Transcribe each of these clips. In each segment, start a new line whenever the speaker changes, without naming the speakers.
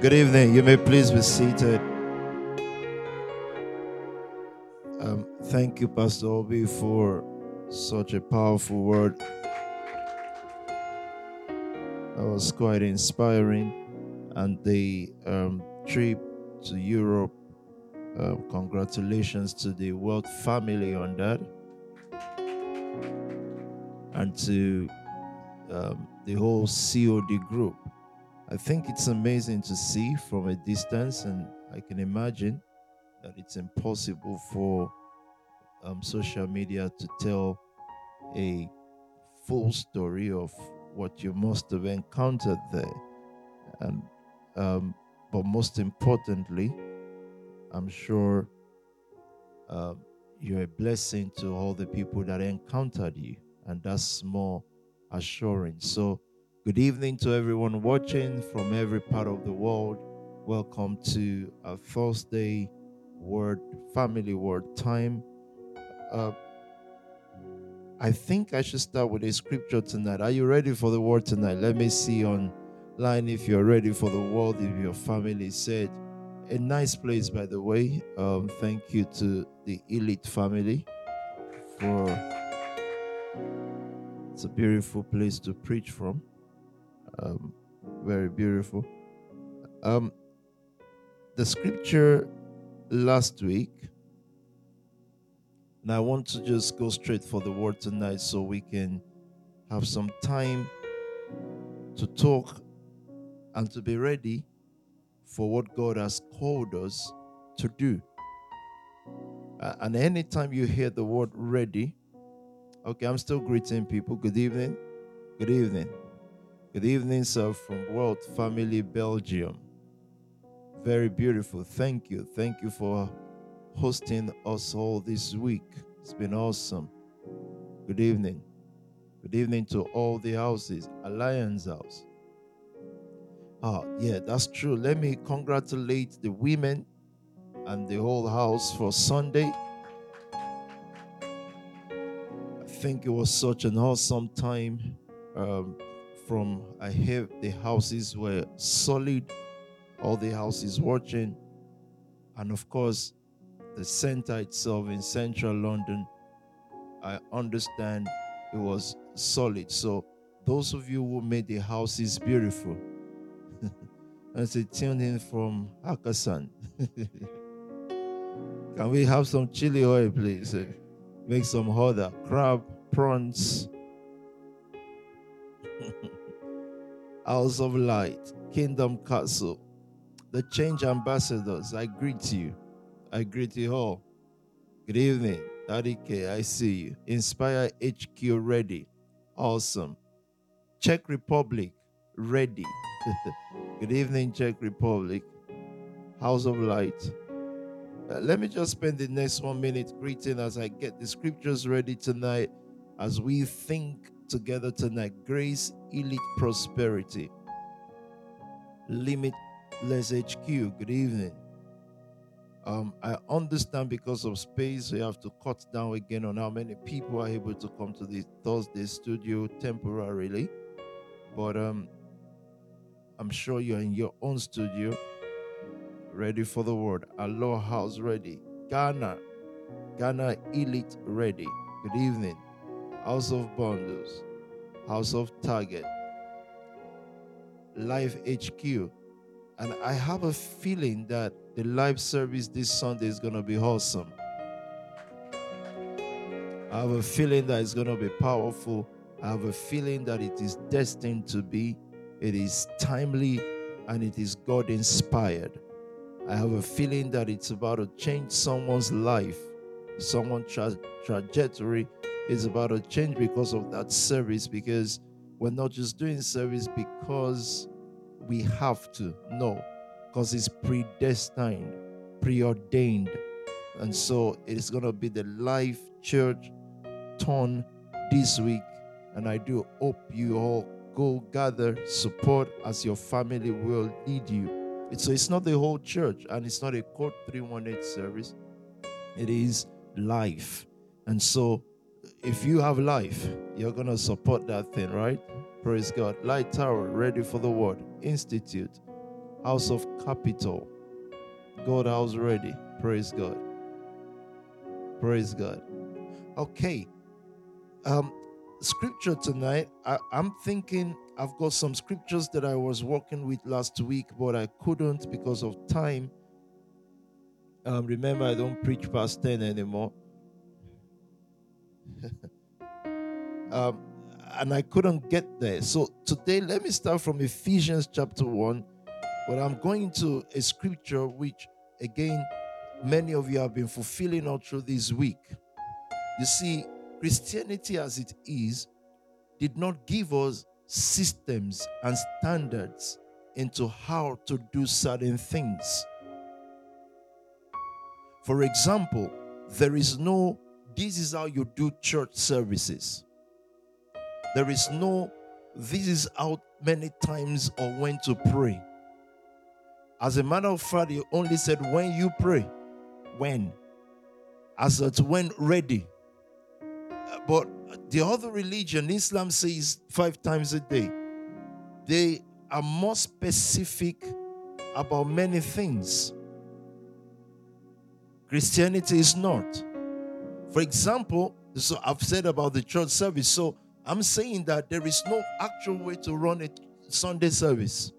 Good evening. You may please be seated. Um, thank you, Pastor Obi, for such a powerful word. That was quite inspiring. And the um, trip to Europe, uh, congratulations to the World family on that. And to um, the whole COD group. I think it's amazing to see from a distance, and I can imagine that it's impossible for um, social media to tell a full story of what you must have encountered there. And um, but most importantly, I'm sure um, you're a blessing to all the people that encountered you, and that's more assuring. So, good evening to everyone watching from every part of the world. Welcome to a Thursday Word Family Word Time. Uh, I think I should start with a scripture tonight. Are you ready for the word tonight? Let me see online if you're ready for the word, if your family said. A nice place, by the way. Um, thank you to the Elite family for it's a beautiful place to preach from. Um, very beautiful. Um, the scripture last week, and I want to just go straight for the word tonight so we can have some time to talk and to be ready for what God has called us to do. Uh, and anytime you hear the word ready, Okay, I'm still greeting people. Good evening. Good evening. Good evening, sir, from World Family Belgium. Very beautiful. Thank you. Thank you for hosting us all this week. It's been awesome. Good evening. Good evening to all the houses. Alliance House. Ah, yeah, that's true. Let me congratulate the women and the whole house for Sunday. I think it was such an awesome time. Um, from I hear the houses were solid, all the houses watching, and of course, the center itself in central London. I understand it was solid. So those of you who made the houses beautiful, and say tuned in from Hakkasan. Can we have some chili oil, please? Eh, make some other crab, prawns. House of Light, Kingdom Castle, the Change Ambassadors. I greet you. I greet you all. Good evening. Daddy K, I see you. Inspire HQ ready. Awesome. Czech Republic ready. Good evening, Czech Republic. House of Light. Uh, let me just spend the next one minute greeting as I get the scriptures ready tonight as we think together tonight. Grace, elite prosperity, limitless HQ. Good evening. Um, I understand because of space, we have to cut down again on how many people are able to come to the Thursday studio temporarily. But um, I'm sure you're in your own studio ready for the word. Aloha House ready. Ghana, Ghana Elite ready. Good evening. House of Bundles, House of Target, Live HQ. And I have a feeling that the live service this Sunday is going to be awesome. I have a feeling that it's going to be powerful. I have a feeling that it is destined to be. It is timely and it is God inspired. I have a feeling that it's about to change someone's life, someone's tra- trajectory is about to change because of that service. Because we're not just doing service because we have to, no, because it's predestined, preordained. And so it's going to be the life church turn this week. And I do hope you all go gather support as your family will lead you so it's not the whole church and it's not a code 318 service. It is life. And so if you have life, you're going to support that thing, right? Praise God. Light Tower, ready for the word. Institute, House of Capital. God House ready. Praise God. Praise God. Okay. Um, scripture tonight. I, I'm thinking I've got some scriptures that I was working with last week, but I couldn't because of time. Um, remember, I don't preach past 10 anymore. um, and I couldn't get there. So today, let me start from Ephesians chapter 1. But I'm going to a scripture which, again, many of you have been fulfilling all through this week. You see, Christianity as it is did not give us systems and standards into how to do certain things. For example, there is no, this is how you do church services. There is no, this is how many times or when to pray. As a matter of fact, you only said when you pray. When? As it's when ready. But the other religion, Islam says five times a day. They are more specific about many things. Christianity is not. For example, so I've said about the church service. So I'm saying that there is no actual way to run a Sunday service.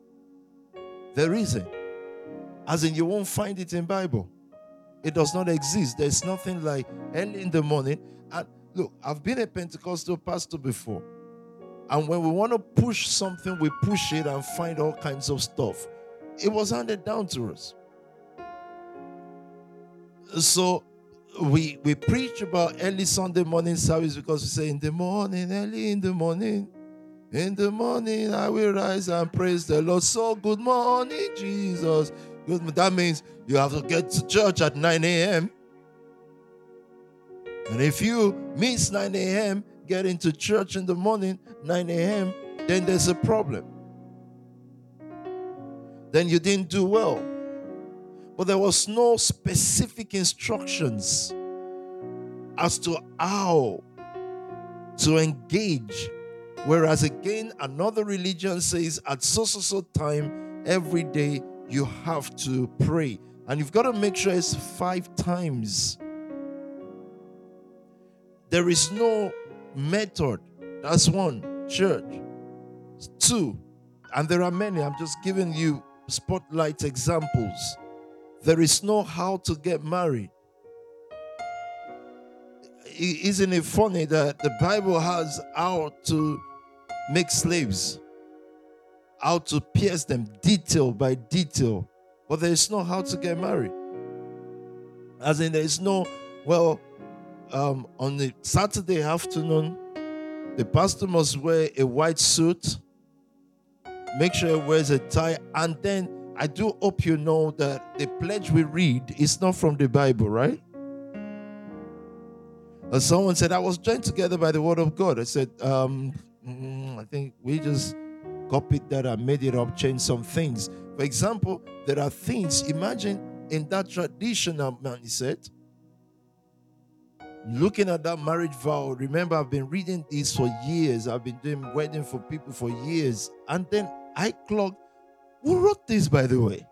There isn't. As in, you won't find it in Bible. It does not exist. There's nothing like early in the morning. And look, I've been a Pentecostal pastor before. And when we want to push something, we push it and find all kinds of stuff. It was handed down to us. So we we preach about early Sunday morning service because we say in the morning, early in the morning, in the morning I will rise and praise the Lord. So good morning, Jesus. Good, that means you have to get to church at 9 a.m. And if you miss 9 a.m., get into church in the morning, 9 a.m., then there's a problem. Then you didn't do well. But there was no specific instructions as to how to engage. Whereas again, another religion says at so so so time every day you have to pray. And you've got to make sure it's five times. There is no method. That's one, church. Two, and there are many, I'm just giving you spotlight examples. There is no how to get married. Isn't it funny that the Bible has how to make slaves? how to pierce them detail by detail. But there is no how to get married. As in, there is no, well, um, on the Saturday afternoon, the pastor must wear a white suit, make sure he wears a tie, and then I do hope you know that the pledge we read is not from the Bible, right? As someone said, I was joined together by the word of God. I said, um, mm, I think we just copied that and made it up, changed some things. For example, there are things, imagine in that traditional mindset, looking at that marriage vow, remember, I've been reading this for years. I've been doing wedding for people for years. And then I clocked, who wrote this, by the way?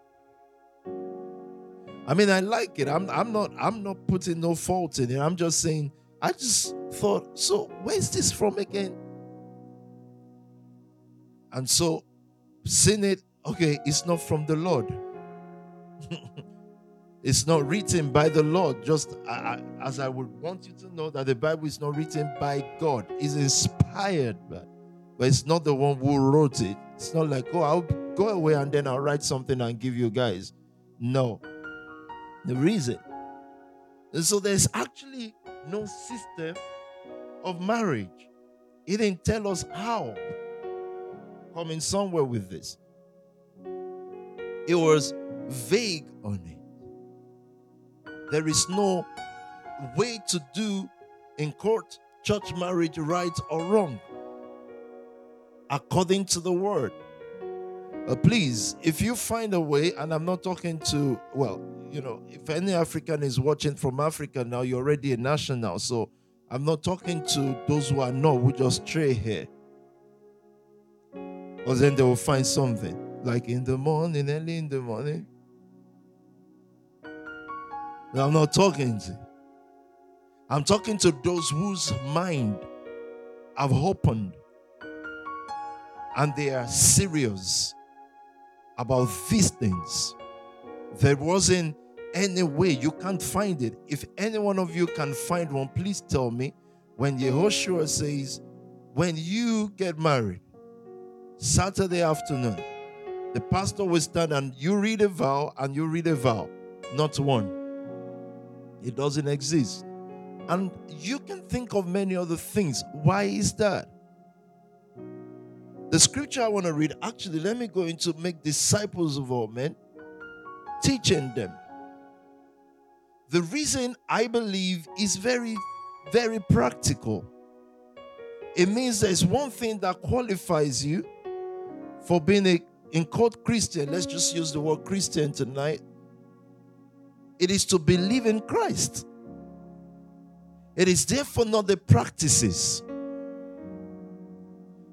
I mean, I like it. I'm, I'm not I'm not putting no fault in it. I'm just saying, I just thought, so where's this from again? And so, seeing it, okay, it's not from the Lord. it's not written by the Lord. Just as I would want you to know that the Bible is not written by God, it's inspired by, but it's not the one who wrote it. It's not like, oh, I'll go away and then I'll write something and give you guys. No. The reason. And so there's actually no system of marriage. He didn't tell us how coming somewhere with this. It was vague on it. There is no way to do in court church marriage right or wrong according to the word. Uh, please, if you find a way, and I'm not talking to, well, you know, if any African is watching from Africa now, you're already a national. So I'm not talking to those who are not, who just stray here. Or then they will find something. like in the morning, early in the morning. I'm not talking to. I'm talking to those whose mind have opened and they are serious about these things. There wasn't any way you can't find it. If any one of you can find one, please tell me. When Yehoshua says, when you get married, Saturday afternoon, the pastor will stand and you read a vow and you read a vow, not one. It doesn't exist. And you can think of many other things. Why is that? The scripture I want to read, actually, let me go into make disciples of all men, teaching them. The reason I believe is very, very practical. It means there's one thing that qualifies you for being a in quote Christian. Let's just use the word Christian tonight. It is to believe in Christ. It is therefore not the practices.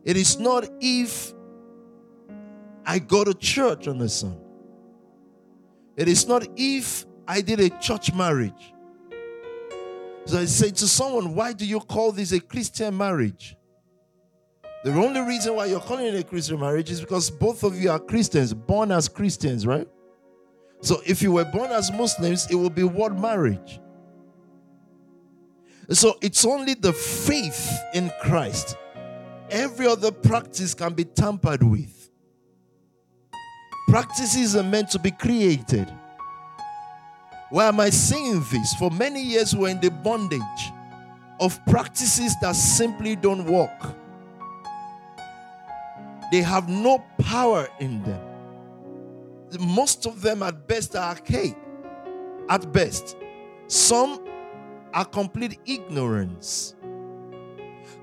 It is not if I go to church on the Sunday. It is not if I did a church marriage. So I say to someone, why do you call this a Christian marriage? The only reason why you're calling it a Christian marriage is because both of you are Christians, born as Christians, right? So if you were born as Muslims, it would be what marriage? So it's only the faith in Christ. Every other practice can be tampered with. Practices are meant to be created. Why am I saying this? For many years, we're in the bondage of practices that simply don't work. They have no power in them. Most of them, at best, are archaic. At best. Some are complete ignorance.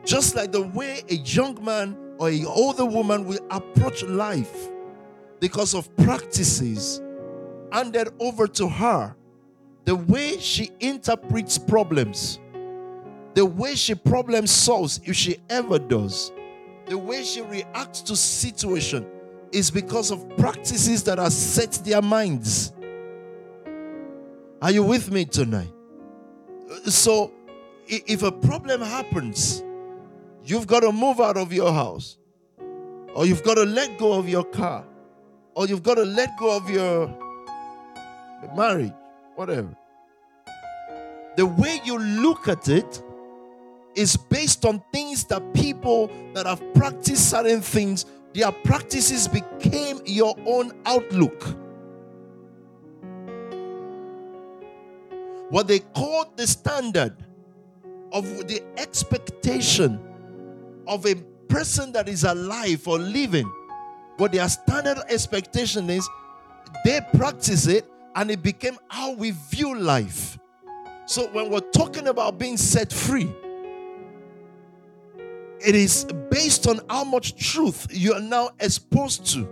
Just like the way a young man or an older woman will approach life because of practices handed over to her, the way she interprets problems, the way she problem solves, if she ever does, the way she reacts to situation is because of practices that have set their minds. Are you with me tonight? So, if a problem happens, you've got to move out of your house, or you've got to let go of your car, or you've got to let go of your marriage, whatever. The way you look at it is based on things that people that have practiced certain things, their practices became your own outlook. What they call the standard of the expectation of a person that is alive or living, what their standard expectation is, they practice it and it became how we view life. So when we're talking about being set free, it is based on how much truth you are now exposed to.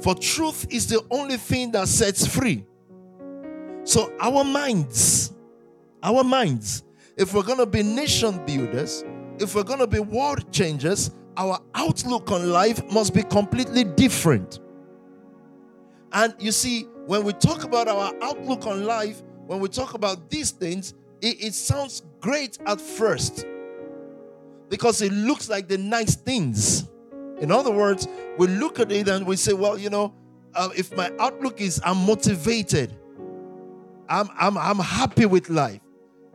For truth is the only thing that sets free. So, our minds, our minds, if we're going to be nation builders, if we're going to be world changers, our outlook on life must be completely different. And you see, when we talk about our outlook on life, when we talk about these things, it, it sounds great at first because it looks like the nice things. In other words, we look at it and we say, well, you know, uh, if my outlook is I'm motivated, I'm, I'm, I'm happy with life.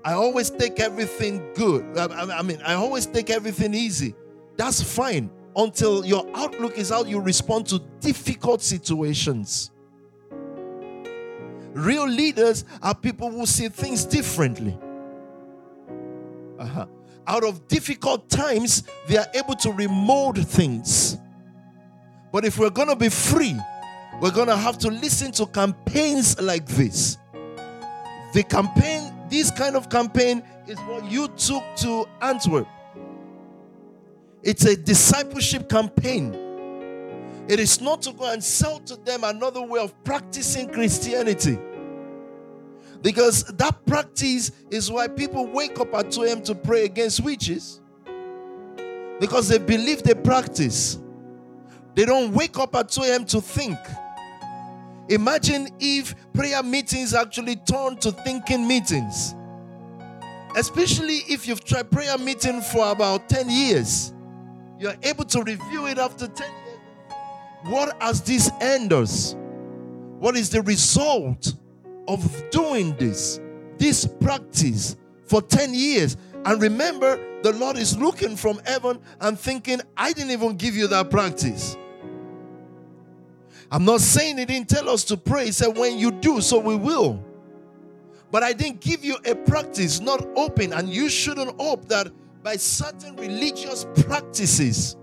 I always take everything good. I, I mean, I always take everything easy. That's fine until your outlook is how you respond to difficult situations. Real leaders are people who see things differently. Uh-huh out of difficult times, they are able to remold things. But if we're going to be free, we're going to have to listen to campaigns like this. The campaign, this kind of campaign, is what you took to Antwerp. It's a discipleship campaign. It is not to go and sell to them another way of practicing Christianity. Because that practice is why people wake up at 2 a.m. to pray against witches. Because they believe they practice. They don't wake up at 2 a.m. to think. Imagine if prayer meetings actually turn to thinking meetings. Especially if you've tried prayer meeting for about 10 years. You're able to review it after 10 years. What has this end us? What is the result of doing this? This practice for 10 years. And remember, the Lord is looking from heaven and thinking, I didn't even give you that practice. I'm not saying He didn't tell us to pray. He said, when you do, so we will. But I didn't give you a practice, not open. And you shouldn't hope that by certain religious practices,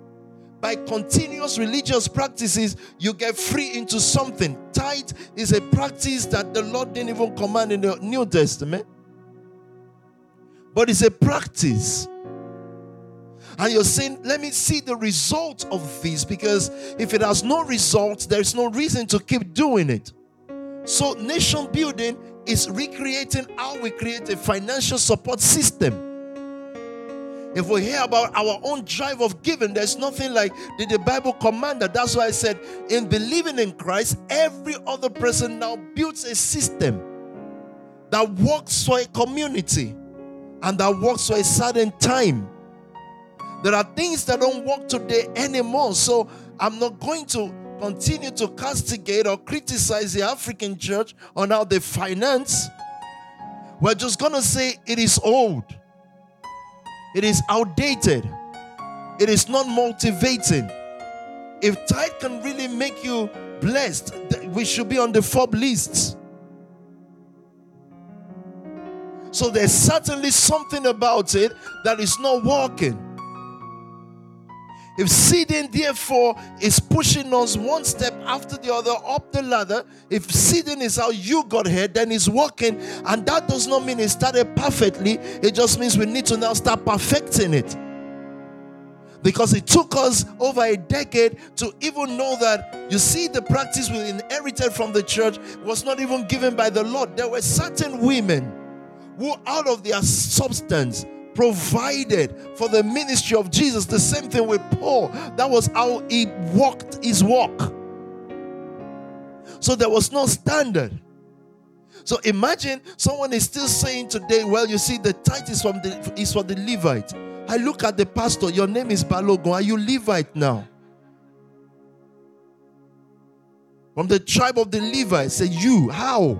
by continuous religious practices, you get free into something. Tithe is a practice that the Lord didn't even command in the New Testament, but it's a practice. And you're saying, let me see the result of this because if it has no result, there's no reason to keep doing it. So, nation building is recreating how we create a financial support system if we hear about our own drive of giving, there's nothing like did the Bible command that. That's why I said, in believing in Christ, every other person now builds a system that works for a community and that works for a certain time. There are things that don't work today anymore. So I'm not going to continue to castigate or criticize the African church on how they finance. We're just going to say it is old. It is outdated. It is not motivating. If tithe can really make you blessed, we should be on the Forbes lists. So there's certainly something about it that is not working. If seeding, therefore, is pushing us one step after the other up the ladder, if seeding is how you got here, then it's working. And that does not mean it started perfectly, it just means we need to now start perfecting it. Because it took us over a decade to even know that you see, the practice we inherited from the church was not even given by the Lord. There were certain women who, out of their substance, provided for the ministry of Jesus. The same thing with Paul. That was how he walked his walk. So there was no standard. So imagine someone is still saying today, well, you see, the tithe is from the is for the Levite. I look at the pastor, your name is Balogun. Are you Levite now? From the tribe of the Levites, say you, how?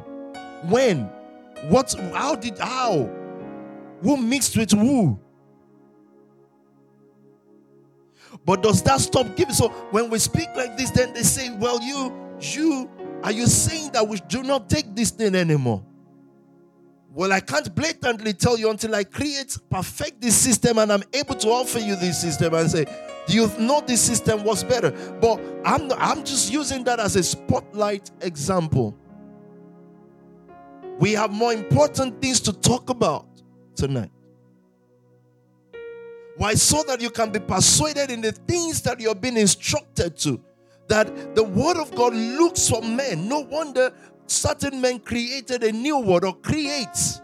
When? What how did how? Who mixed with who? But does that stop giving? So when we speak like this, then they say, Well, you, you, are you saying that we do not take this thing anymore? Well, I can't blatantly tell you until I create, perfect this system, and I'm able to offer you this system and say, Do you know this system was better? But I'm, I'm just using that as a spotlight example. We have more important things to talk about tonight. Why? So that you can be persuaded in the things that you're being instructed to. That the word of God looks for men. No wonder certain men created a new word or creates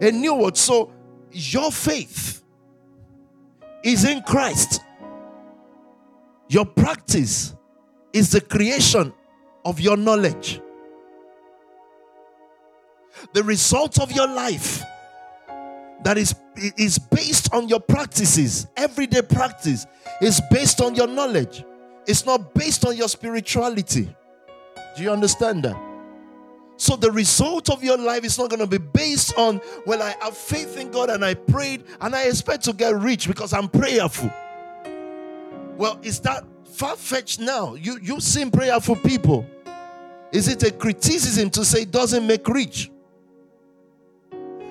a new word. So your faith is in Christ. Your practice is the creation of your knowledge. The result of your life that is, is based on your practices, everyday practice, is based on your knowledge. It's not based on your spirituality. Do you understand that? So the result of your life is not going to be based on, well, I have faith in God and I prayed and I expect to get rich because I'm prayerful. Well, is that far fetched now? You you seem prayerful people. Is it a criticism to say it doesn't make rich?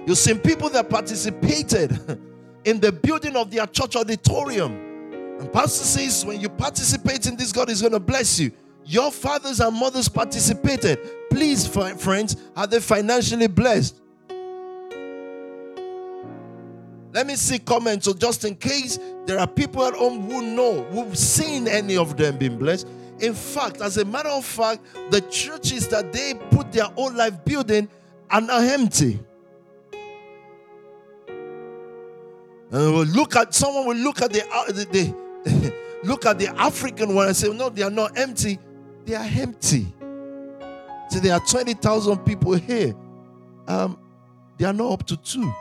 You've seen people that participated in the building of their church auditorium. And Pastor says, when you participate in this, God is going to bless you. Your fathers and mothers participated. Please, friends, are they financially blessed? Let me see comments. So, just in case there are people at home who know, who've seen any of them being blessed. In fact, as a matter of fact, the churches that they put their own life building are now empty. And we'll look at someone will look at the, uh, the, the look at the African one and say, no, they are not empty. They are empty. So there are 20,000 people here. Um, they are not up to two.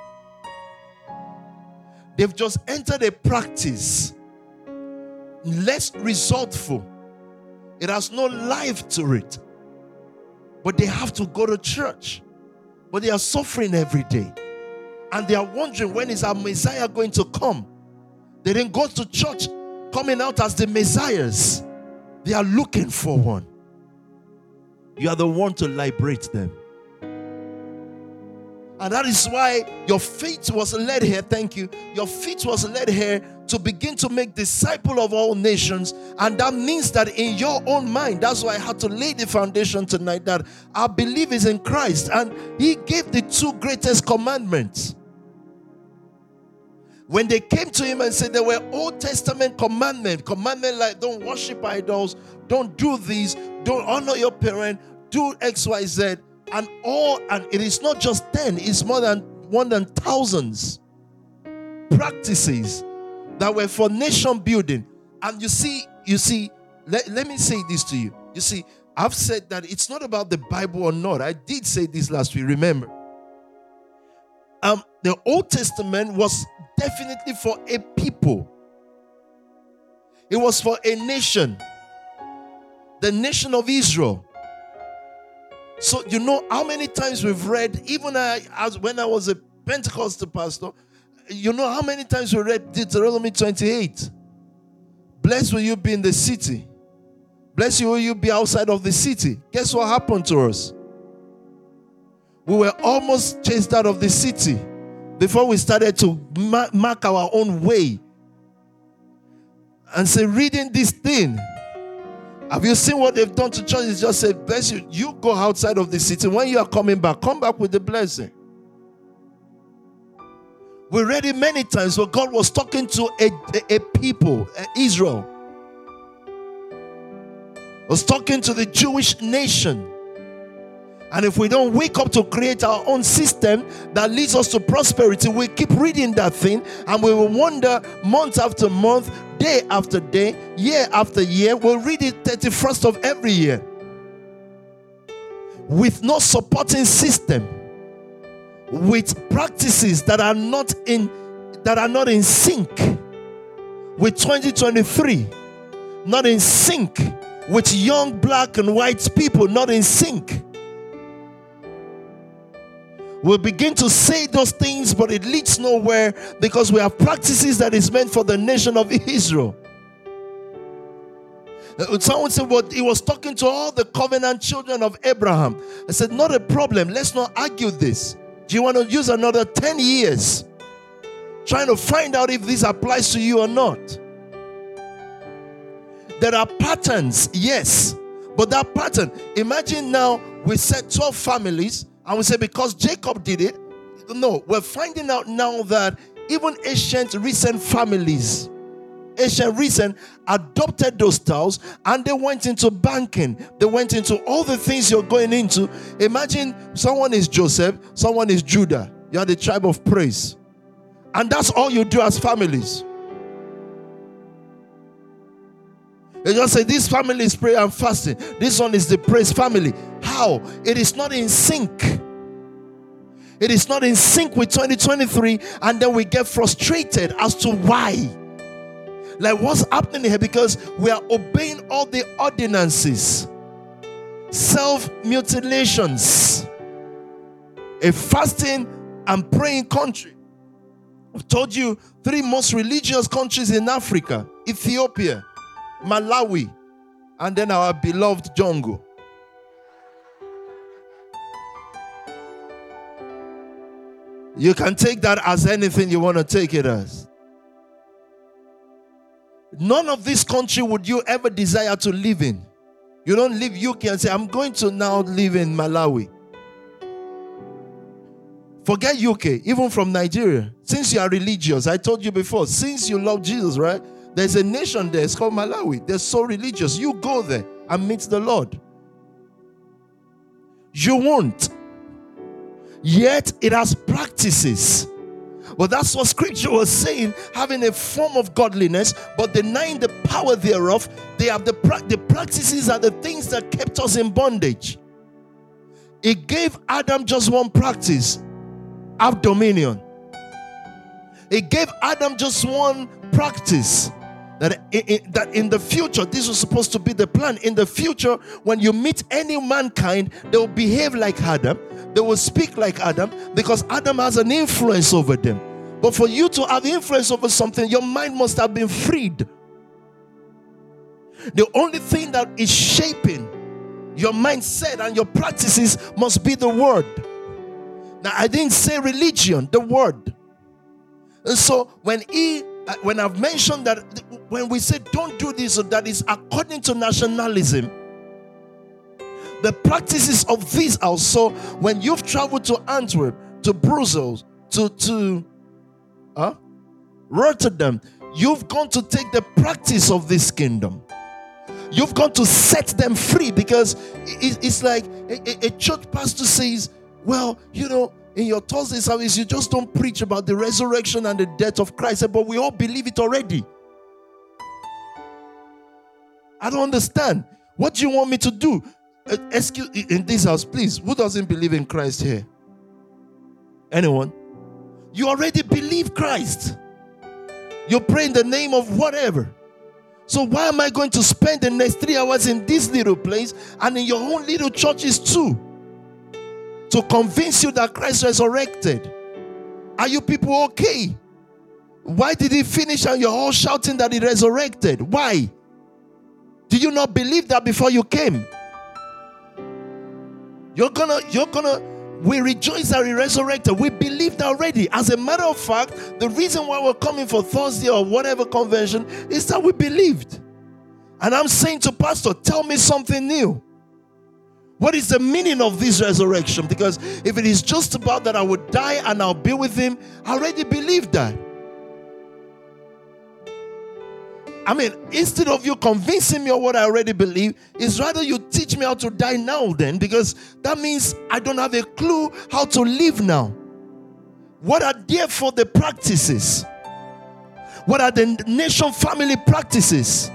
They've just entered a practice less resultful. It has no life to it. But they have to go to church. But they are suffering every day. And they are wondering when is our Messiah going to come? They didn't go to church coming out as the Messiahs. They are looking for one. You are the one to liberate them. And that is why your feet was led here. Thank you. Your feet was led here to begin to make disciple of all nations. And that means that in your own mind, that's why I had to lay the foundation tonight that our belief is in Christ. And He gave the two greatest commandments. When they came to him and said there were Old Testament commandments, commandment like don't worship idols, don't do this, don't honor your parent, do X, Y, Z and all and it is not just 10 it's more than one than thousands practices that were for nation building. And you see you see let, let me say this to you. You see i've said that it's not about the bible or not. I did say this last week remember. Um the old testament was definitely for a people it was for a nation the nation of israel so you know how many times we've read, even I, as when I was a Pentecostal pastor, you know how many times we read Deuteronomy 28. Blessed will you be in the city. Blessed will you be outside of the city. Guess what happened to us? We were almost chased out of the city before we started to mark our own way and say, reading this thing have you seen what they've done to churches? Just say, bless you. You go outside of the city. When you are coming back, come back with the blessing. We read it many times where God was talking to a, a, a people, Israel. Was talking to the Jewish nation. And if we don't wake up to create our own system that leads us to prosperity, we keep reading that thing and we will wonder month after month, day after day, year after year. We'll read it 31st of every year with no supporting system, with practices that are not in that are not in sync with 2023, not in sync with young black and white people, not in sync We'll begin to say those things, but it leads nowhere because we have practices that is meant for the nation of Israel. Uh, someone said, Well, he was talking to all the covenant children of Abraham. I said, Not a problem. Let's not argue this. Do you want to use another 10 years trying to find out if this applies to you or not? There are patterns, yes, but that pattern, imagine now we set 12 families and we say because Jacob did it. No, we're finding out now that even ancient recent families, ancient recent adopted those styles and they went into banking. They went into all the things you're going into. Imagine someone is Joseph, someone is Judah. You are the tribe of praise. And that's all you do as families. They just say this family is prayer and fasting. This one is the praise family. How? It is not in sync. It is not in sync with 2023, and then we get frustrated as to why. Like, what's happening here? Because we are obeying all the ordinances, self mutilations, a fasting and praying country. I've told you three most religious countries in Africa Ethiopia, Malawi, and then our beloved jungle. You can take that as anything you want to take it as. None of this country would you ever desire to live in. You don't leave UK and say, I'm going to now live in Malawi. Forget UK, even from Nigeria. Since you are religious, I told you before, since you love Jesus, right? There's a nation there, it's called Malawi. They're so religious. You go there and meet the Lord. You won't. Yet it has practices. Well, that's what scripture was saying, having a form of godliness, but denying the power thereof. They have the, the practices are the things that kept us in bondage. It gave Adam just one practice have dominion. It gave Adam just one practice that in, that in the future this was supposed to be the plan. In the future when you meet any mankind they will behave like adam. They will speak like adam because adam has an influence over them. But for you to have influence over something your mind must have been freed. The only thing that is shaping your mindset and your practices must be the word. Now i didn't say religion the word. And so when he when I've mentioned that when we say don't do this, or that is according to nationalism. The practices of this also, when you've traveled to Antwerp, to Brussels, to to huh? Rotterdam, you've gone to take the practice of this kingdom. You've gone to set them free because it's like a, a church pastor says, Well, you know, in your Thursday service, you just don't preach about the resurrection and the death of Christ, but we all believe it already. I don't understand. What do you want me to do? Uh, excuse in this house, please. Who doesn't believe in Christ here? Anyone? You already believe Christ. You pray in the name of whatever. So why am I going to spend the next three hours in this little place and in your own little churches too? To convince you that Christ resurrected. Are you people okay? Why did he finish and you're all shouting that he resurrected? Why? Do you not believe that before you came? You're gonna, you're gonna, we rejoice that he resurrected. We believed already. As a matter of fact, the reason why we're coming for Thursday or whatever convention is that we believed. And I'm saying to Pastor, tell me something new. What is the meaning of this resurrection? Because if it is just about that I would die and I'll be with him, I already believe that. I mean, instead of you convincing me of what I already believe, is rather you teach me how to die now, then, because that means I don't have a clue how to live now. What are therefore the practices? What are the nation family practices?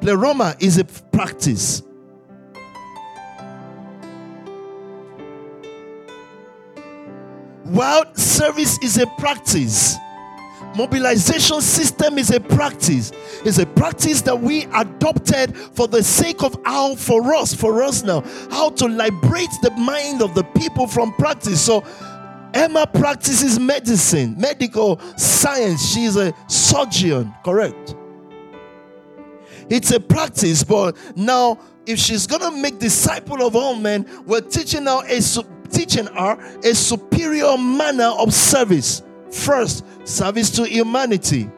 Pleroma is a practice. While service is a practice, mobilization system is a practice. It's a practice that we adopted for the sake of how, for us, for us now, how to liberate the mind of the people from practice. So, Emma practices medicine, medical science. She's a surgeon, correct? It's a practice, but now if she's gonna make disciple of all men, we're teaching her a teaching her a superior manner of service. First, service to humanity.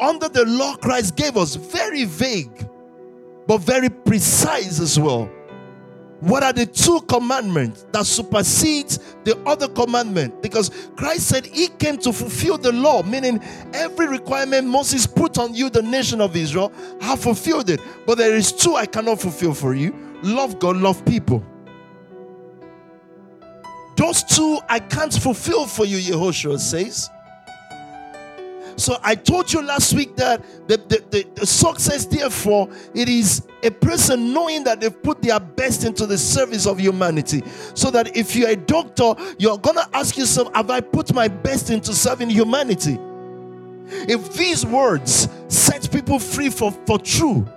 Under the law Christ gave us, very vague, but very precise as well. What are the two commandments that supersedes the other commandment? Because Christ said he came to fulfill the law, meaning every requirement Moses put on you, the nation of Israel, have fulfilled it. But there is two I cannot fulfill for you love God, love people. Those two I can't fulfill for you, Yehoshua says. So I told you last week that the, the, the, the, success, therefore, it is a person knowing that they've put their best into the service of humanity. So that if you're a doctor, you're gonna ask yourself, Have I put my best into serving humanity? If these words set people free for, for true,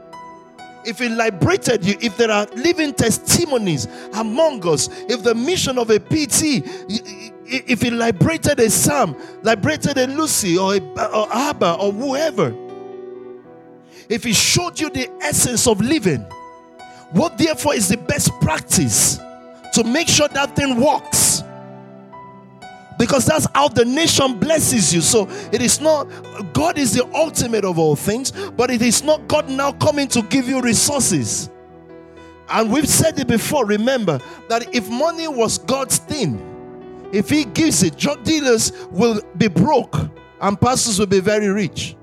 if it liberated you, if there are living testimonies among us, if the mission of a PT, if it liberated a Sam, liberated a Lucy or, a, or Abba or whoever, if it showed you the essence of living, what therefore is the best practice to make sure that thing works? Because that's how the nation blesses you. So it is not, God is the ultimate of all things, but it is not God now coming to give you resources. And we've said it before, remember that if money was God's thing, if He gives it, drug dealers will be broke and pastors will be very rich.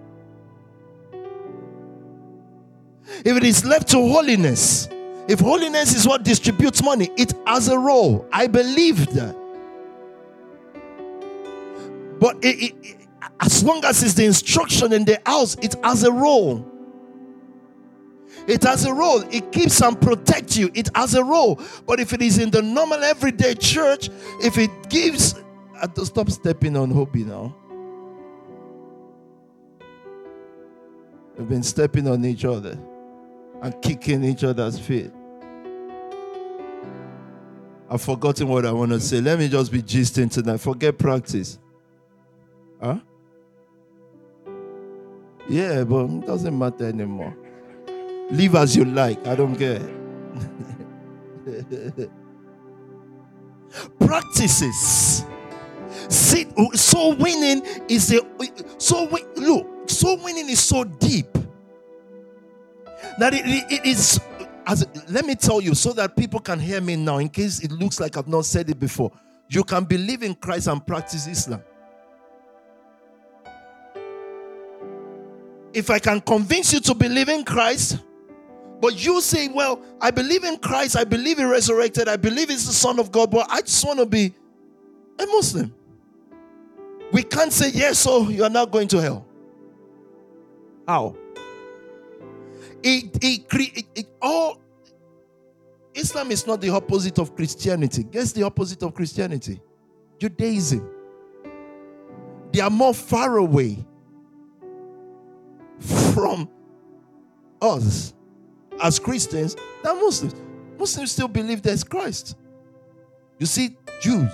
If it is left to holiness, if holiness is what distributes money, it has a role. I believe that. But it, it, as long as it's the instruction in the house, it has a role. It has a role. It keeps and protects you. It has a role. But if it is in the normal everyday church, if it gives, uh, stop stepping on hobby now. We've been stepping on each other and kicking each other's feet. I've forgotten what I want to say. Let me just be gisting tonight. Forget practice. Huh? Yeah, but it doesn't matter anymore. Live as you like. I don't care. Practices. See, so winning is a so look. So winning is so deep that it, it, it is. As let me tell you, so that people can hear me now, in case it looks like I've not said it before. You can believe in Christ and practice Islam. If I can convince you to believe in Christ, but you say, Well, I believe in Christ, I believe he resurrected, I believe he's the Son of God, but I just want to be a Muslim. We can't say, Yes, so you are not going to hell. How? It, it, it, it, all Islam is not the opposite of Christianity. Guess the opposite of Christianity? Judaism. They are more far away from us as Christians than Muslims. Muslims still believe there's Christ. You see, Jews,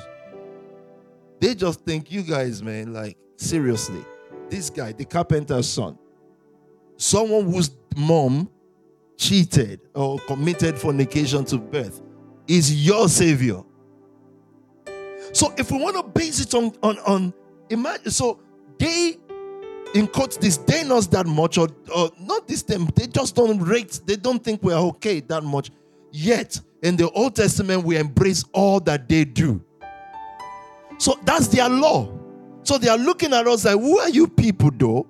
they just think you guys, man, like seriously, this guy, the carpenter's son, someone whose mom cheated or committed fornication to birth, is your savior. So if we want to base it on on on imagine so they in quotes disdain us that much, or, or not disdain they just don't rate, they don't think we're okay that much. Yet, in the Old Testament, we embrace all that they do. So that's their law. So they are looking at us like, who are you people though?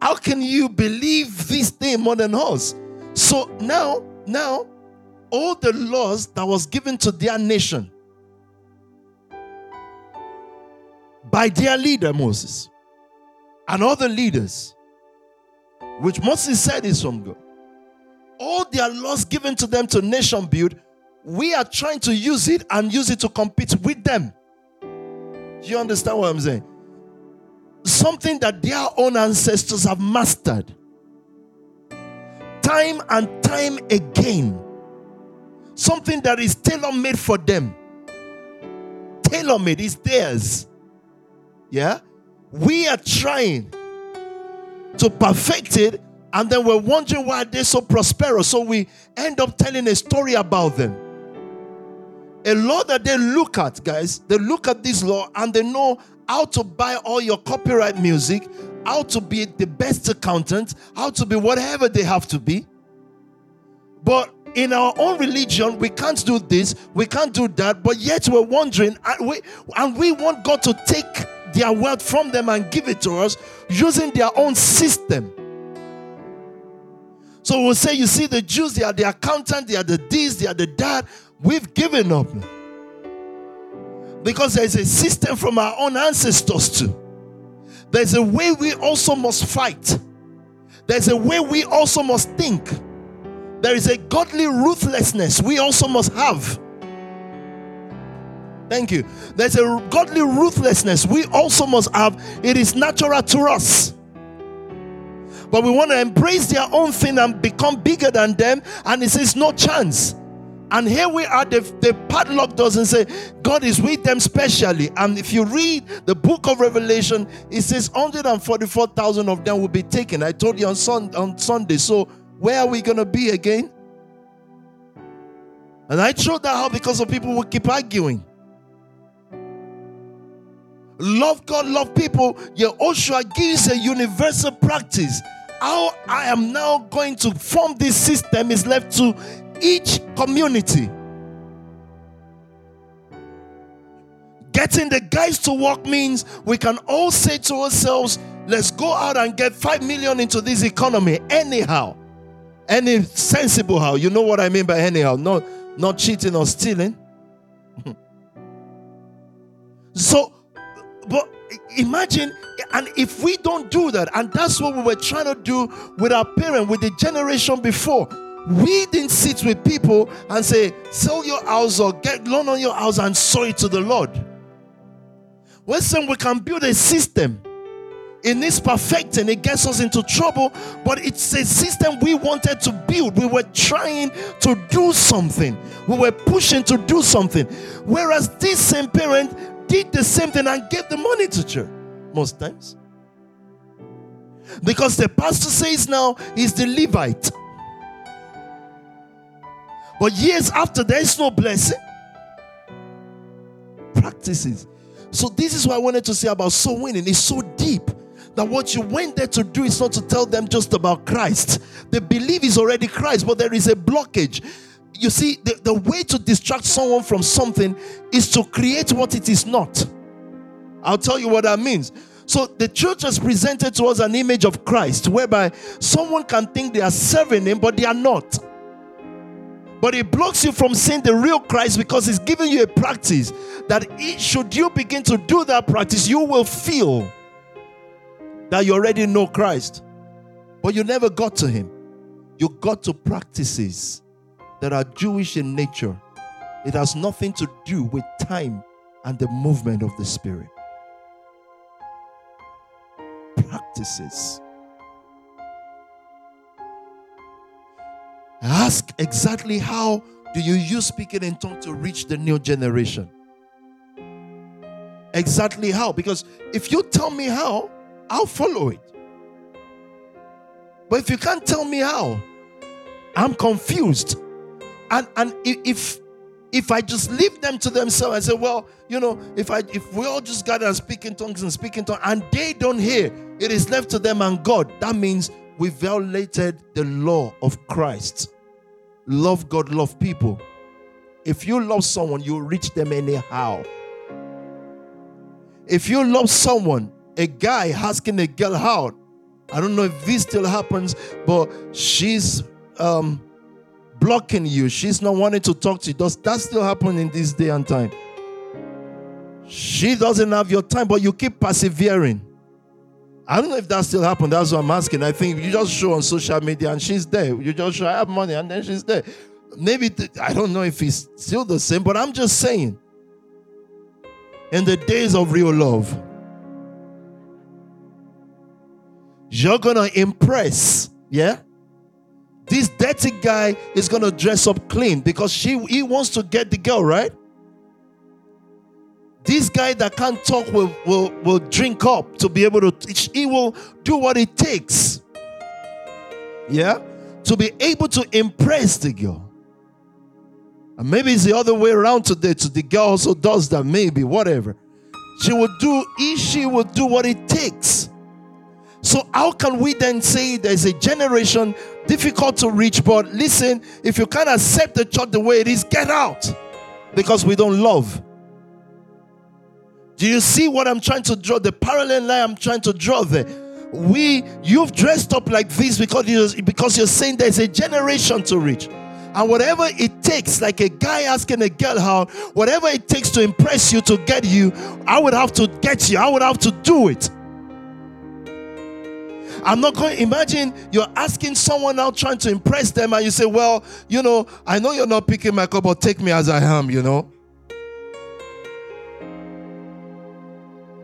How can you believe this thing more than us? So now, now, all the laws that was given to their nation by their leader Moses and other leaders, which Moses said is from God, all their laws given to them to nation build, we are trying to use it and use it to compete with them. You understand what I'm saying? Something that their own ancestors have mastered time and time again. Something that is tailor made for them. Tailor made is theirs. Yeah? We are trying to perfect it, and then we're wondering why they're so prosperous. So we end up telling a story about them. A law that they look at, guys, they look at this law and they know how to buy all your copyright music, how to be the best accountant, how to be whatever they have to be. But in our own religion, we can't do this, we can't do that, but yet we're wondering, and we, and we want God to take their wealth from them and give it to us using their own system. So we'll say, you see, the Jews, they are the accountant, they are the this, they are the that. We've given up. Because there's a system from our own ancestors too. There's a way we also must fight. There's a way we also must think. There is a godly ruthlessness we also must have. Thank you. There's a godly ruthlessness we also must have. It is natural to us. But we want to embrace their own thing and become bigger than them, and it says no chance. And here we are, the, the padlock doesn't say God is with them specially. And if you read the book of Revelation, it says 144,000 of them will be taken. I told you on, sun, on Sunday. So where are we going to be again? And I throw that out because of people who keep arguing love God, love people, Yehoshua gives a universal practice. How I am now going to form this system is left to each community. Getting the guys to work means we can all say to ourselves, let's go out and get 5 million into this economy anyhow. Any sensible how. You know what I mean by anyhow. Not, not cheating or stealing. so but imagine, and if we don't do that, and that's what we were trying to do with our parent, with the generation before, we didn't sit with people and say, sell your house or get loan on your house and sow it to the Lord. We're saying we can build a system. It needs perfecting, it gets us into trouble, but it's a system we wanted to build. We were trying to do something, we were pushing to do something. Whereas this same parent did the same thing and gave the money to church most times. Because the pastor says now he's the Levite. But years after, there is no blessing. Practices. So, this is what I wanted to say about soul winning. It's so deep that what you went there to do is not to tell them just about Christ. The belief is already Christ, but there is a blockage. You see, the, the way to distract someone from something is to create what it is not. I'll tell you what that means. So the church has presented to us an image of Christ whereby someone can think they are serving him, but they are not. But it blocks you from seeing the real Christ because it's giving you a practice that it, should you begin to do that practice, you will feel that you already know Christ. But you never got to him. You got to practices that are Jewish in nature. It has nothing to do with time and the movement of the Spirit. Practices. Ask exactly how do you use speaking in tongues to reach the new generation? Exactly how? Because if you tell me how, I'll follow it. But if you can't tell me how, I'm confused. And and if if I just leave them to themselves and say, well, you know, if I if we all just gather and speak in tongues and speak in tongues and they don't hear, it is left to them and God. That means we violated the law of Christ. Love God, love people. If you love someone, you reach them anyhow. If you love someone, a guy asking a girl out, I don't know if this still happens, but she's um, blocking you. She's not wanting to talk to you. Does that still happen in this day and time? She doesn't have your time, but you keep persevering. I don't know if that still happened. That's what I'm asking. I think you just show on social media and she's there. You just show I have money and then she's there. Maybe th- I don't know if it's still the same, but I'm just saying. In the days of real love, you're gonna impress, yeah. This dirty guy is gonna dress up clean because she he wants to get the girl right. This guy that can't talk will, will, will drink up to be able to. He will do what it takes. Yeah? To be able to impress the girl. And maybe it's the other way around today. To the girl also does that, maybe, whatever. She will do, he, she will do what it takes. So, how can we then say there's a generation difficult to reach? But listen, if you can't accept the church the way it is, get out because we don't love. Do you see what I'm trying to draw? The parallel line I'm trying to draw there. We, you've dressed up like this because you're, because you're saying there's a generation to reach. And whatever it takes, like a guy asking a girl how, whatever it takes to impress you, to get you, I would have to get you. I would have to do it. I'm not going imagine you're asking someone out trying to impress them, and you say, Well, you know, I know you're not picking my cup, but take me as I am, you know.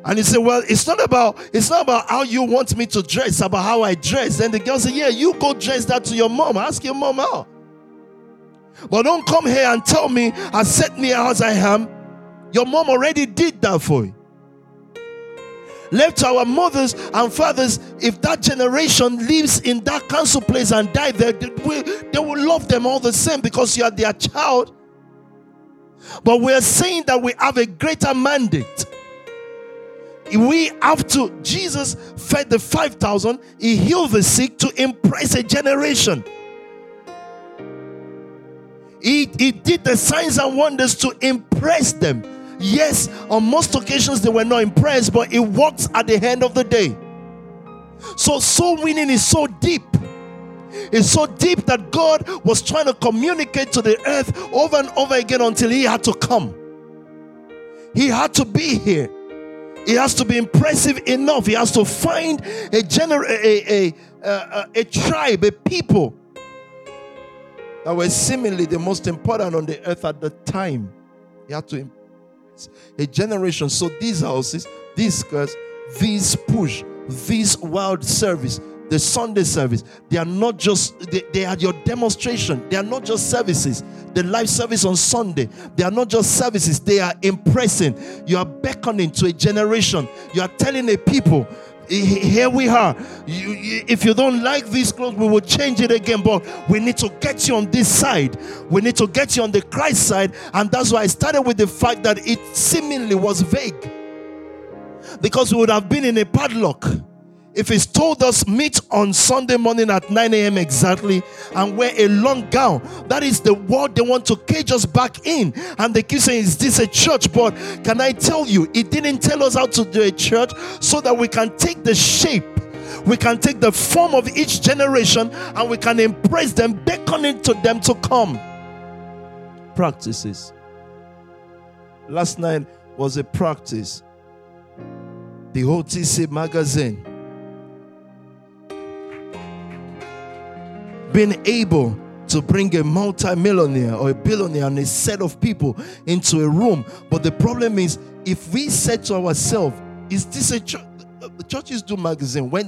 And he said, Well, it's not about it's not about how you want me to dress, about how I dress. Then the girl said, Yeah, you go dress that to your mom. Ask your mom out. But don't come here and tell me and set me as I am. Your mom already did that for you. Left to our mothers and fathers, if that generation lives in that council place and die there, they will, they will love them all the same because you are their child. But we are saying that we have a greater mandate. We have to jesus fed the 5000 he healed the sick to impress a generation. He, he did the signs and wonders to impress them yes on most occasions they were not impressed but it works at the end of the day so soul winning is so deep it's so deep that god was trying to communicate to the earth over and over again until he had to come he had to be here He has to be impressive enough. He has to find a gener- a, a, a, a, tribe, a people that were seemingly the most important on the earth at the time. He had to a generation. So these houses, these skirts, these push, this wild service, the Sunday service, they are not just, they, they are your demonstration. They are not just services. The live service on Sunday, they are not just services, they are impressing. You are beckoning to a generation. You are telling a people, here we are. You, if you don't like these clothes, we will change it again. But we need to get you on this side. We need to get you on the Christ side. And that's why I started with the fact that it seemingly was vague. Because we would have been in a padlock if he's told us meet on Sunday morning at 9 a.m. exactly and wear a long gown, that is the word they want to cage us back in. And they keep saying, Is this a church? But can I tell you, it didn't tell us how to do a church so that we can take the shape we can take the form of each generation and we can embrace them, beckoning to them to come. Practices. Last night was a practice. The OTC magazine being able to bring a multi-millionaire or a billionaire and a set of people into a room. But the problem is, if we said to ourselves, "Is this a church?" Churches do magazine. When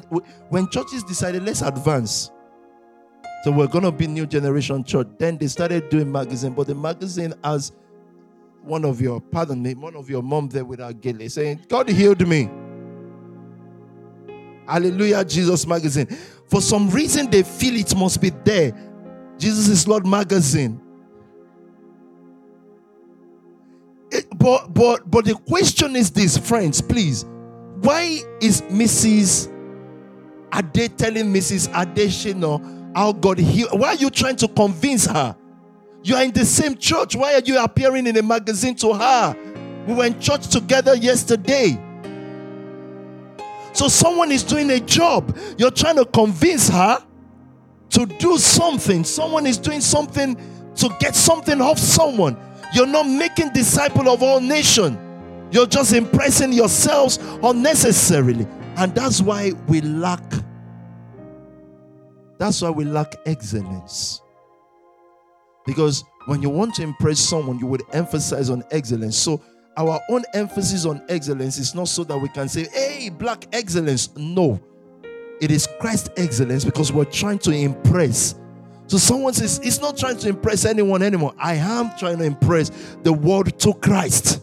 when churches decided, let's advance. So we're gonna be new generation church. Then they started doing magazine, but the magazine has one of your, pardon me, one of your mom there with our gele saying, God healed me. Hallelujah, Jesus magazine. For some reason, they feel it must be there. Jesus is Lord magazine. It, but but but the question is this, friends, please. Why is Mrs. Ade telling Mrs. Adeshino how God healed? Why are you trying to convince her? You are in the same church. Why are you appearing in a magazine to her? We were in church together yesterday. So someone is doing a job. You're trying to convince her to do something. Someone is doing something to get something off someone. You're not making disciple of all nation. You're just impressing yourselves unnecessarily. And that's why we lack that's why we lack excellence. Because when you want to impress someone, you would emphasize on excellence. So our own emphasis on excellence is not so that we can say, hey, black excellence. No. It is Christ excellence because we're trying to impress. So someone says, it's not trying to impress anyone anymore. I am trying to impress the world to Christ.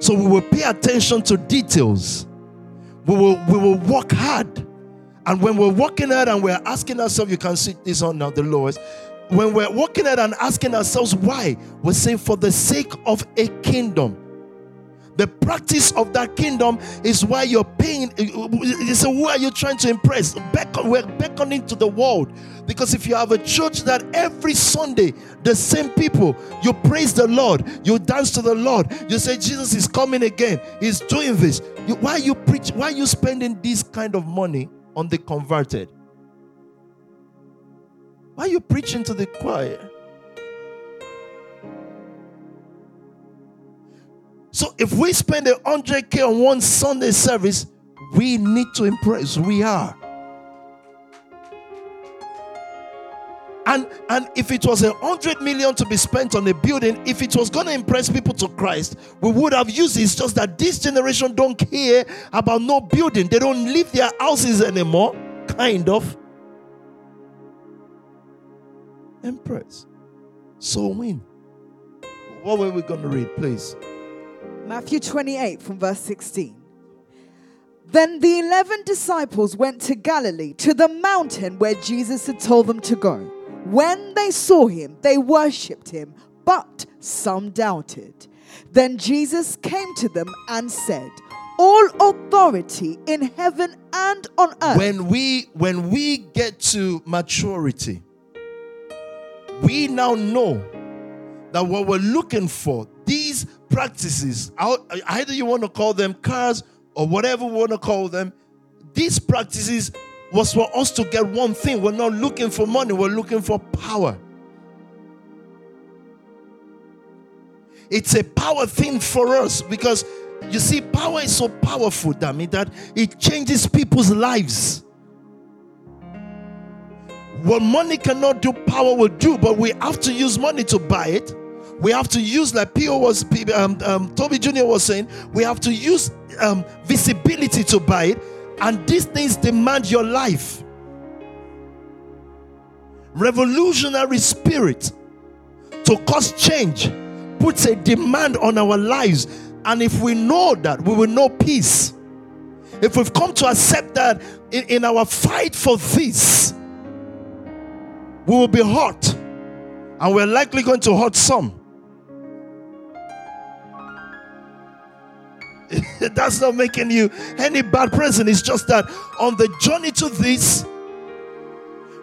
So we will pay attention to details. We will, we will work hard. And when we're working hard and we're asking ourselves, you can see this on now, the lowest when we're walking out and asking ourselves why, we're saying for the sake of a kingdom. The practice of that kingdom is why you're paying. So, who are you trying to impress? Beckon, we're beckoning to the world. Because if you have a church that every Sunday, the same people, you praise the Lord, you dance to the Lord, you say, Jesus is coming again, He's doing this. You, why you preach? Why you spending this kind of money on the converted? Why are you preaching to the choir? So if we spend a hundred K on one Sunday service, we need to impress. We are. And and if it was a hundred million to be spent on a building, if it was gonna impress people to Christ, we would have used it. It's just that this generation don't care about no building. They don't leave their houses anymore, kind of. Empress. So win. What were we going to read, please?
Matthew 28 from verse 16. Then the eleven disciples went to Galilee, to the mountain where Jesus had told them to go. When they saw him, they worshipped him, but some doubted. Then Jesus came to them and said, all authority in heaven and on earth.
When we when we get to maturity, we now know that what we're looking for, these practices, either you want to call them cars or whatever we want to call them, these practices was for us to get one thing. We're not looking for money, we're looking for power. It's a power thing for us because you see, power is so powerful, damn it, that it changes people's lives. What money cannot do, power will do, but we have to use money to buy it. We have to use, like P.O. was, um, um, Toby Jr. was saying, we have to use um, visibility to buy it, and these things demand your life. Revolutionary spirit to cause change puts a demand on our lives. And if we know that, we will know peace. If we've come to accept that in, in our fight for this, we will be hurt. And we're likely going to hurt some. That's not making you any bad person. It's just that on the journey to this,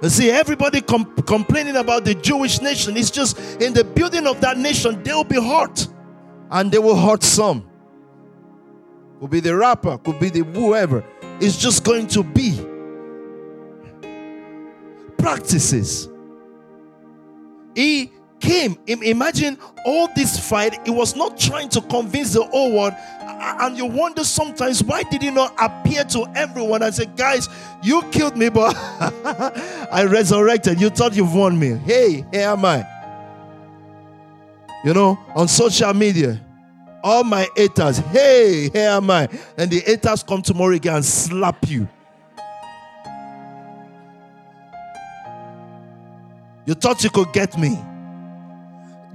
you see, everybody com- complaining about the Jewish nation. It's just in the building of that nation, they'll be hurt. And they will hurt some. Could be the rapper, could be the whoever. It's just going to be practices. He came. Imagine all this fight. He was not trying to convince the whole world. And you wonder sometimes why did he not appear to everyone and say, guys, you killed me, but I resurrected. You thought you've won me. Hey, here am I. You know, on social media, all my haters, hey, here am I. And the haters come tomorrow again and slap you. You thought you could get me.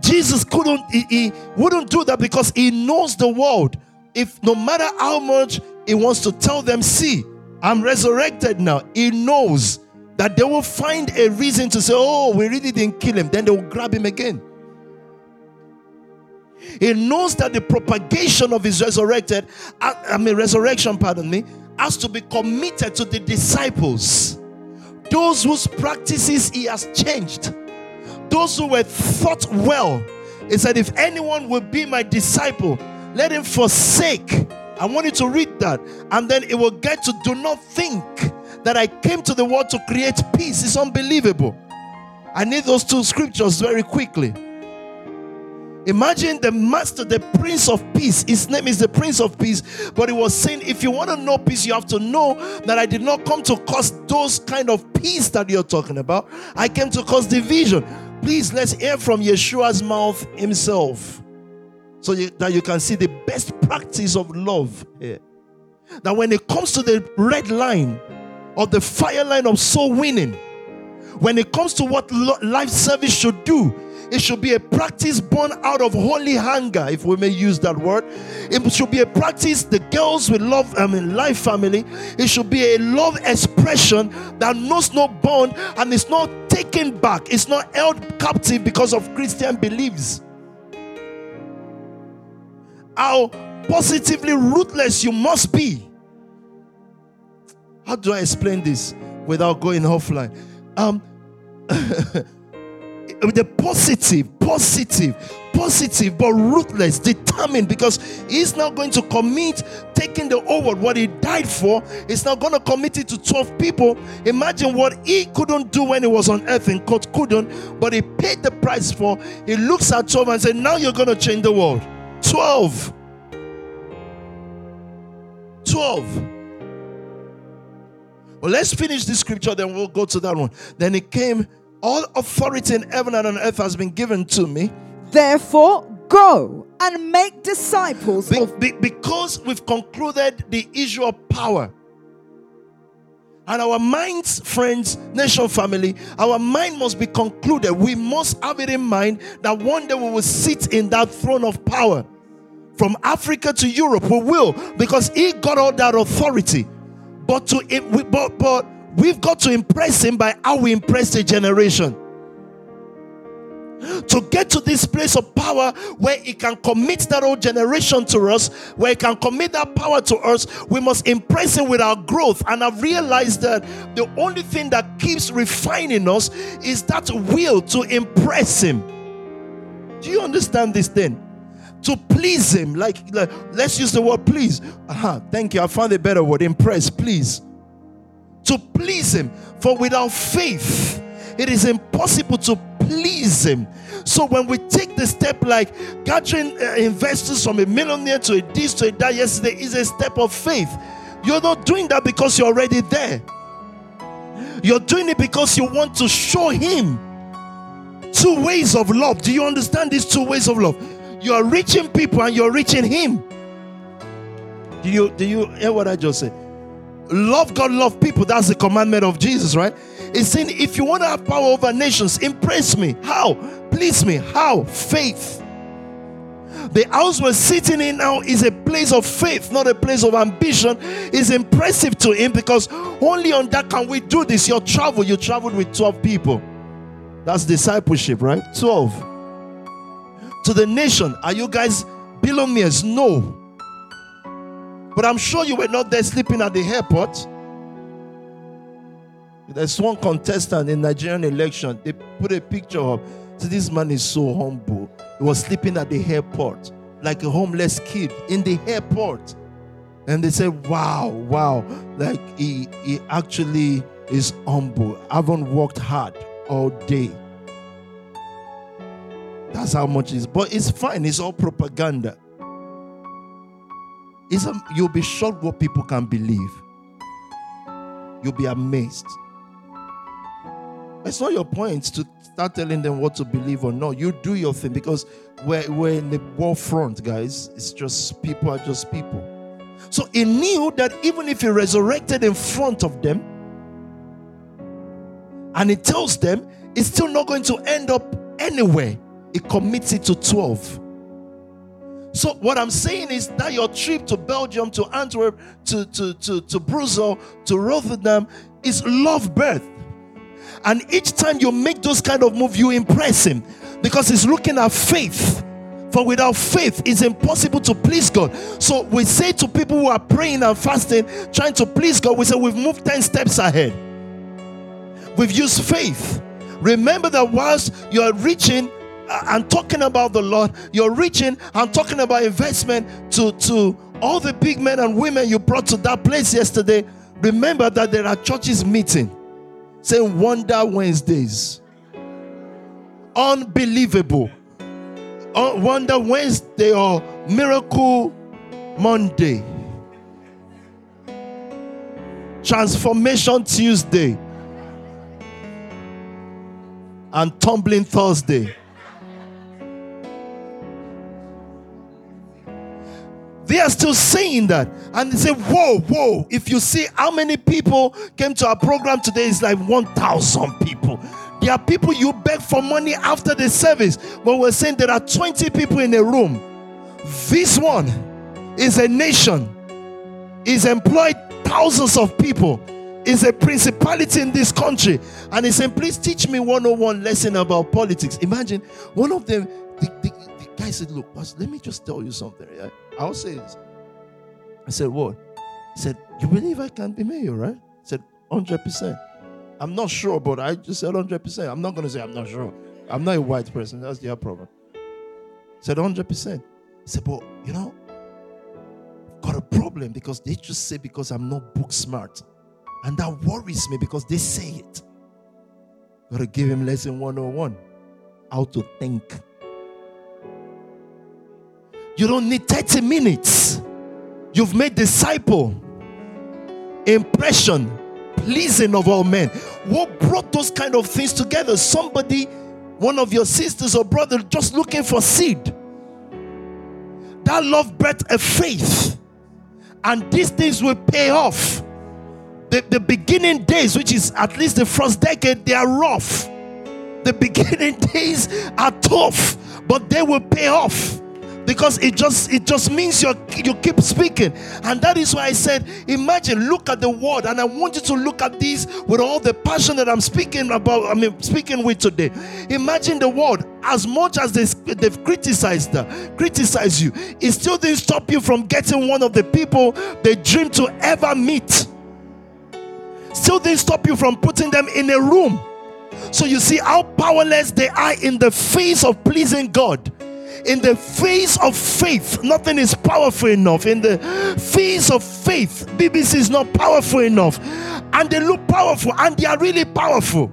Jesus couldn't, he, he, wouldn't do that because he knows the world. If no matter how much he wants to tell them, see, I'm resurrected now, he knows that they will find a reason to say, oh, we really didn't kill him. Then they will grab him again. He knows that the propagation of his resurrected, uh, I mean, resurrection, pardon me, has to be committed to the disciples, those whose practices he has changed those who were thought well, he said, If anyone will be my disciple, let him forsake. I want you to read that. And then it will get to do not think that I came to the world to create peace. It's unbelievable. I need those two scriptures very quickly. Imagine the master, the prince of peace. His name is the prince of peace. But he was saying, if you want to know peace, you have to know that I did not come to cause those kind of peace that you're talking about. I came to cause division. Please let's hear from Yeshua's mouth himself so you, that you can see the best practice of love here. That when it comes to the red line or the fire line of soul winning, when it comes to what life service should do, it should be a practice born out of holy hunger, if we may use that word. It should be a practice the girls will love, I mean, life family. It should be a love expression that knows no bond and is not taken back, it's not held captive because of Christian beliefs. How positively ruthless you must be. How do I explain this without going offline? Um, the positive, positive, positive, but ruthless, determined because he's not going to commit taking the over what he died for. He's not going to commit it to 12 people. Imagine what he couldn't do when he was on earth and God couldn't, but he paid the price for. He looks at 12 and said, Now you're going to change the world. 12. 12. Well, let's finish this scripture, then we'll go to that one. Then he came all authority in heaven and on earth has been given to me.
Therefore, go and make disciples.
Be, be, because we've concluded the issue of power. And our minds, friends, nation family, our mind must be concluded. We must have it in mind that one day we will sit in that throne of power. From Africa to Europe, we will, because He got all that authority. But to it, but, but We've got to impress him by how we impress the generation. To get to this place of power where he can commit that whole generation to us, where he can commit that power to us, we must impress him with our growth. And I've realized that the only thing that keeps refining us is that will to impress him. Do you understand this thing? To please him, like, like let's use the word please. Uh-huh, thank you. I found a better word. Impress, please to please Him. For without faith, it is impossible to please Him. So when we take the step like gathering uh, investors from a millionaire to a this to a that yesterday is a step of faith. You're not doing that because you're already there. You're doing it because you want to show him two ways of love. Do you understand these two ways of love? You're reaching people and you're reaching him. Do you do you hear what I just said? Love God, love people. That's the commandment of Jesus, right? It's saying if you want to have power over nations, impress me. How? Please me. How? Faith. The house we're sitting in now is a place of faith, not a place of ambition. Is impressive to him because only on that can we do this. Your travel, you traveled with 12 people. That's discipleship, right? 12. To the nation, are you guys billionaires? No. But I'm sure you were not there sleeping at the airport. There's one contestant in Nigerian election. They put a picture of. So this man is so humble. He was sleeping at the airport like a homeless kid in the airport. And they said, Wow, wow. Like he, he actually is humble. I haven't worked hard all day. That's how much is. But it's fine. It's all propaganda. You'll be shocked what people can believe. You'll be amazed. It's not your point to start telling them what to believe or not. You do your thing because we're, we're in the war front, guys. It's just people are just people. So he knew that even if he resurrected in front of them, and he tells them it's still not going to end up anywhere, he commits it to 12. So what I'm saying is that your trip to Belgium, to Antwerp, to, to, to, to Brussels, to Rotterdam is love birth. And each time you make those kind of move, you impress him because he's looking at faith. For without faith, it's impossible to please God. So we say to people who are praying and fasting, trying to please God, we say we've moved 10 steps ahead. We've used faith. Remember that whilst you're reaching and talking about the Lord, you're reaching and talking about investment to, to all the big men and women you brought to that place yesterday. Remember that there are churches meeting, saying Wonder Wednesdays. Unbelievable. Uh, Wonder Wednesday or Miracle Monday. Transformation Tuesday. And Tumbling Thursday. They are still saying that. And they say, Whoa, whoa. If you see how many people came to our program today, it's like 1,000 people. There are people you beg for money after the service. But we're saying there are 20 people in a room. This one is a nation, is employed thousands of people, is a principality in this country. And he's saying, Please teach me 101 lesson about politics. Imagine one of them, the, the, guy said, Look, let me just tell you something. I'll say this. I said, What? He said, You believe I can be mayor, right? I said, 100%. I'm not sure, but I just said 100%. I'm not going to say I'm not sure. I'm not a white person. That's their problem. I said 100%. I said, But, you know, I've got a problem because they just say because I'm not book smart. And that worries me because they say it. Got to give him lesson 101 how to think. You don't need 30 minutes. You've made disciple, impression, pleasing of all men. What brought those kind of things together? Somebody, one of your sisters or brother, just looking for seed. That love bred a faith, and these things will pay off. The, the beginning days, which is at least the first decade, they are rough. The beginning days are tough, but they will pay off because it just it just means you you keep speaking. And that is why i said imagine look at the word and i want you to look at this with all the passion that i'm speaking about i mean speaking with today. Imagine the word as much as they, they've criticized uh, criticize you it still didn't stop you from getting one of the people they dream to ever meet. Still didn't stop you from putting them in a room. So you see how powerless they are in the face of pleasing god in the face of faith, nothing is powerful enough. In the face of faith, BBC is not powerful enough. And they look powerful and they are really powerful.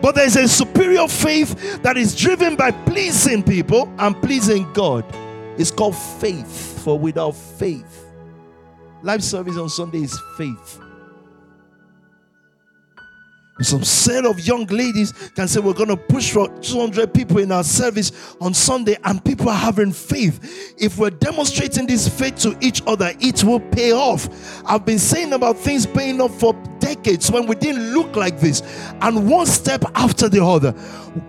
But there's a superior faith that is driven by pleasing people and pleasing God. It's called faith, for without faith, life service on Sunday is faith. Some set of young ladies can say, We're going to push for 200 people in our service on Sunday, and people are having faith. If we're demonstrating this faith to each other, it will pay off. I've been saying about things paying off for decades when we didn't look like this, and one step after the other,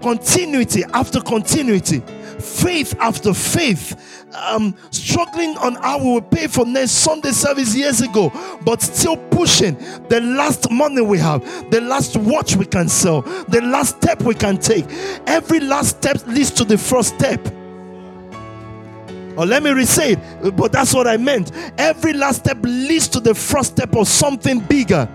continuity after continuity faith after faith, um, struggling on how we will pay for next Sunday service years ago, but still pushing the last money we have, the last watch we can sell, the last step we can take. Every last step leads to the first step. Or let me re-say it, but that's what I meant. Every last step leads to the first step of something bigger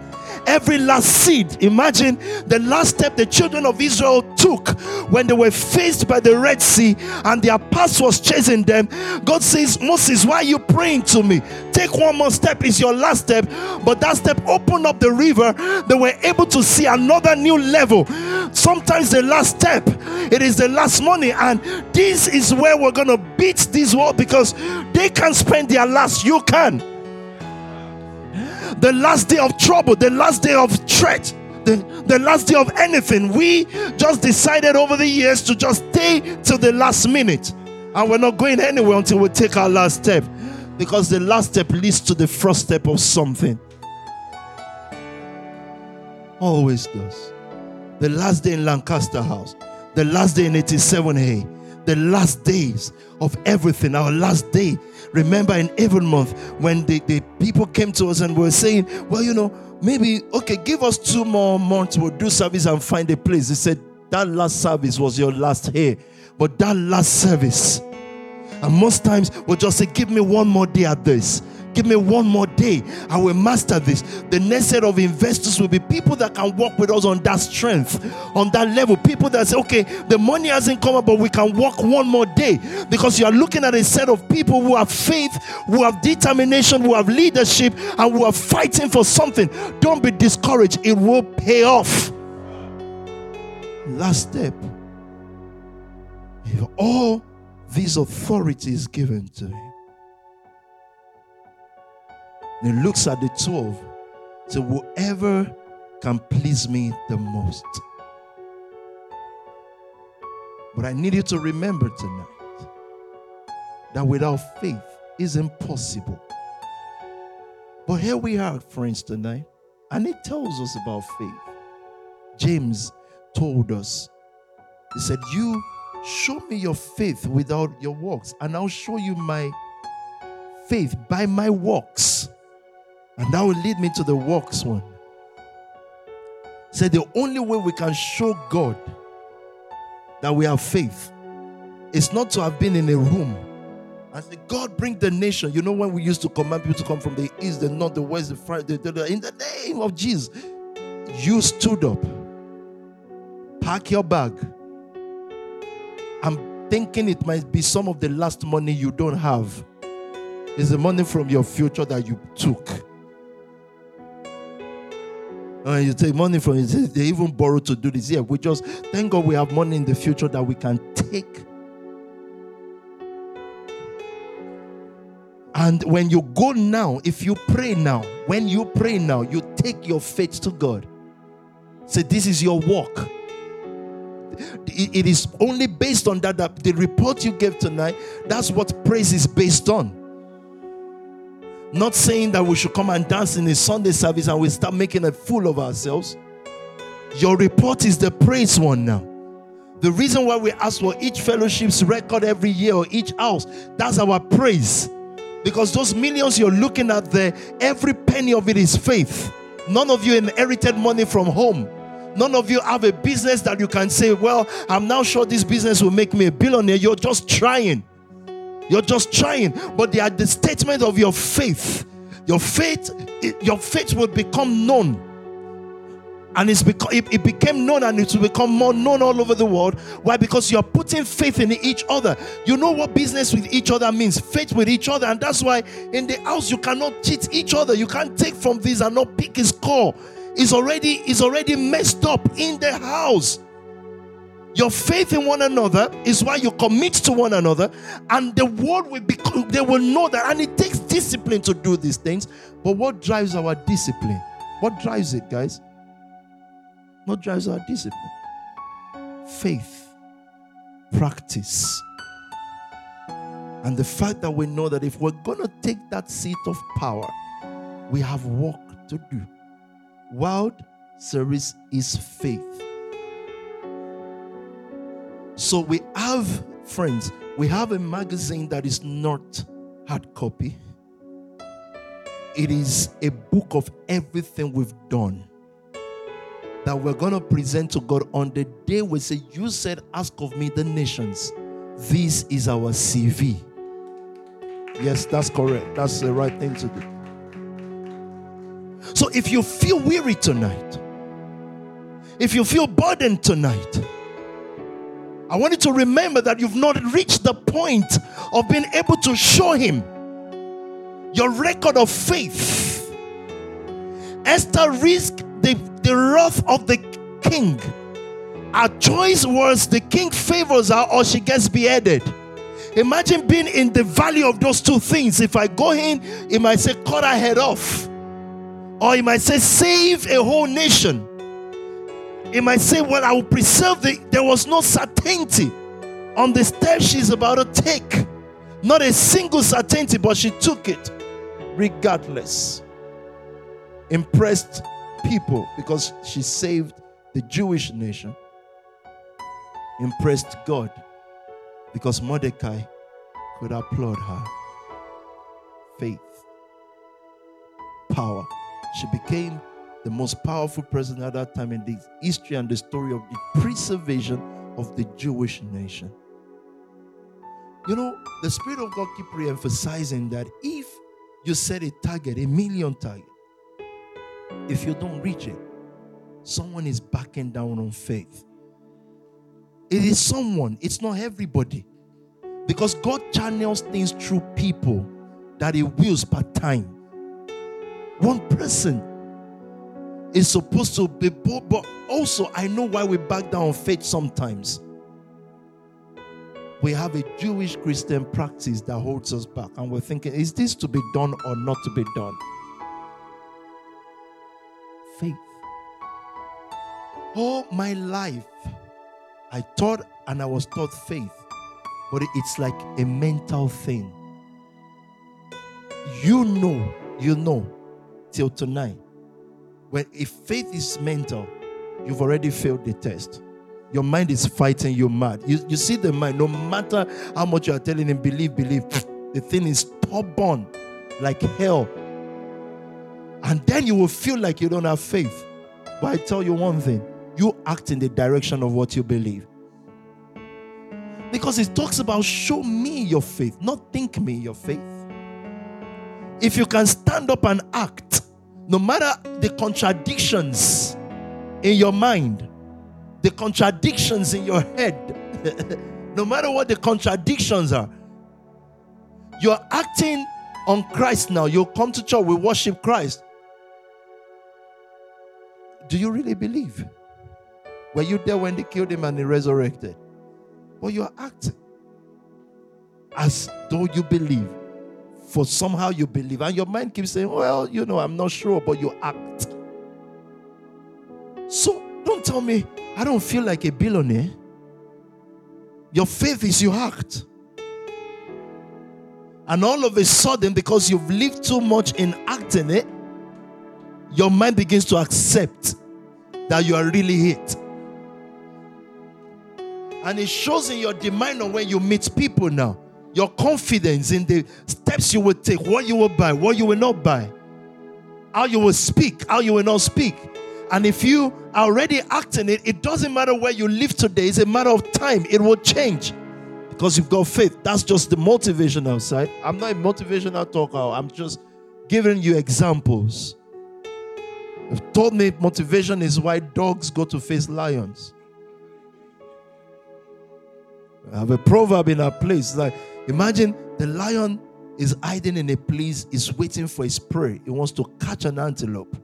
every last seed. Imagine the last step the children of Israel took when they were faced by the Red Sea and their past was chasing them. God says, Moses, why are you praying to me? Take one more step, is your last step. But that step opened up the river. They were able to see another new level. Sometimes the last step, it is the last money. And this is where we're going to beat this world because they can spend their last. You can the last day of trouble, the last day of threat, the, the last day of anything. We just decided over the years to just stay till the last minute. And we're not going anywhere until we take our last step. Because the last step leads to the first step of something. Always does. The last day in Lancaster House, the last day in 87A, the last days of everything, our last day Remember in Avonmouth when the, the people came to us and were saying, Well, you know, maybe, okay, give us two more months, we'll do service and find a place. They said, That last service was your last here. But that last service, and most times we'll just say, Give me one more day at this. Give me one more day. I will master this. The next set of investors will be people that can work with us on that strength, on that level. People that say, okay, the money hasn't come up, but we can work one more day. Because you are looking at a set of people who have faith, who have determination, who have leadership, and who are fighting for something. Don't be discouraged. It will pay off. Last step. If all these authorities given to and he looks at the 12. So whoever can please me the most. But I need you to remember tonight that without faith is impossible. But here we are, friends, tonight, and it tells us about faith. James told us, He said, You show me your faith without your works, and I'll show you my faith by my works. And that will lead me to the works one. Say the only way we can show God that we have faith is not to have been in a room and say, God, bring the nation. You know, when we used to command people to come from the east, the north, the west, the far, the, the, the, in the name of Jesus, you stood up, pack your bag. I'm thinking it might be some of the last money you don't have. It's the money from your future that you took. Uh, you take money from it. They even borrow to do this. Yeah, we just thank God we have money in the future that we can take. And when you go now, if you pray now, when you pray now, you take your faith to God. Say, This is your walk. It is only based on that, that the report you gave tonight, that's what praise is based on. Not saying that we should come and dance in a Sunday service and we start making a fool of ourselves. Your report is the praise one now. The reason why we ask for each fellowship's record every year or each house, that's our praise. Because those millions you're looking at there, every penny of it is faith. None of you inherited money from home. None of you have a business that you can say, Well, I'm now sure this business will make me a billionaire. You're just trying. You're just trying, but they are the statement of your faith. Your faith, your faith will become known. And it's it, it became known and it will become more known all over the world. Why? Because you're putting faith in each other. You know what business with each other means faith with each other. And that's why in the house you cannot cheat each other. You can't take from this and not pick his core. is already is already messed up in the house. Your faith in one another is why you commit to one another, and the world will become they will know that, and it takes discipline to do these things. But what drives our discipline? What drives it, guys? What drives our discipline? Faith, practice, and the fact that we know that if we're gonna take that seat of power, we have work to do. Wild service is faith. So we have, friends, we have a magazine that is not hard copy. It is a book of everything we've done that we're going to present to God on the day we say, You said, Ask of me the nations. This is our CV. Yes, that's correct. That's the right thing to do. So if you feel weary tonight, if you feel burdened tonight, I want you to remember that you've not reached the point of being able to show him your record of faith. Esther risked the, the wrath of the king. Our choice was the king favors her or she gets beheaded. Imagine being in the valley of those two things. If I go in, it might say, cut her head off. Or it might say, save a whole nation. It might say, Well, I will preserve the. There was no certainty on the step she's about to take. Not a single certainty, but she took it regardless. Impressed people because she saved the Jewish nation. Impressed God because Mordecai could applaud her. Faith, power. She became the most powerful president at that time in the history and the story of the preservation of the Jewish nation. You know, the Spirit of God keep re-emphasizing that if you set a target, a million target, if you don't reach it, someone is backing down on faith. It is someone, it's not everybody. Because God channels things through people that He wills per time. One person is supposed to be bold, but also I know why we back down on faith sometimes. We have a Jewish Christian practice that holds us back, and we're thinking, is this to be done or not to be done? Faith. All my life, I taught and I was taught faith, but it's like a mental thing. You know, you know, till tonight when if faith is mental, you've already failed the test. Your mind is fighting you mad. You, you see the mind, no matter how much you are telling him, believe, believe, the thing is stubborn like hell. And then you will feel like you don't have faith. But I tell you one thing you act in the direction of what you believe. Because it talks about show me your faith, not think me your faith. If you can stand up and act, no matter the contradictions in your mind, the contradictions in your head, no matter what the contradictions are, you're acting on Christ now. You come to church, we worship Christ. Do you really believe? Were you there when they killed him and he resurrected? But you're acting as though you believe for somehow you believe. And your mind keeps saying, Well, you know, I'm not sure, but you act. So don't tell me, I don't feel like a billionaire. Your faith is you act. And all of a sudden, because you've lived too much in acting it, your mind begins to accept that you are really it. And it shows in your demeanor when you meet people now your confidence in the steps you will take, what you will buy, what you will not buy, how you will speak, how you will not speak. And if you are already acting it, it doesn't matter where you live today, it's a matter of time. It will change because you've got faith. That's just the motivational side. I'm not a motivational talker, I'm just giving you examples. You've told me motivation is why dogs go to face lions. I have a proverb in our place like Imagine the lion is hiding in a place, is waiting for his prey. He wants to catch an antelope.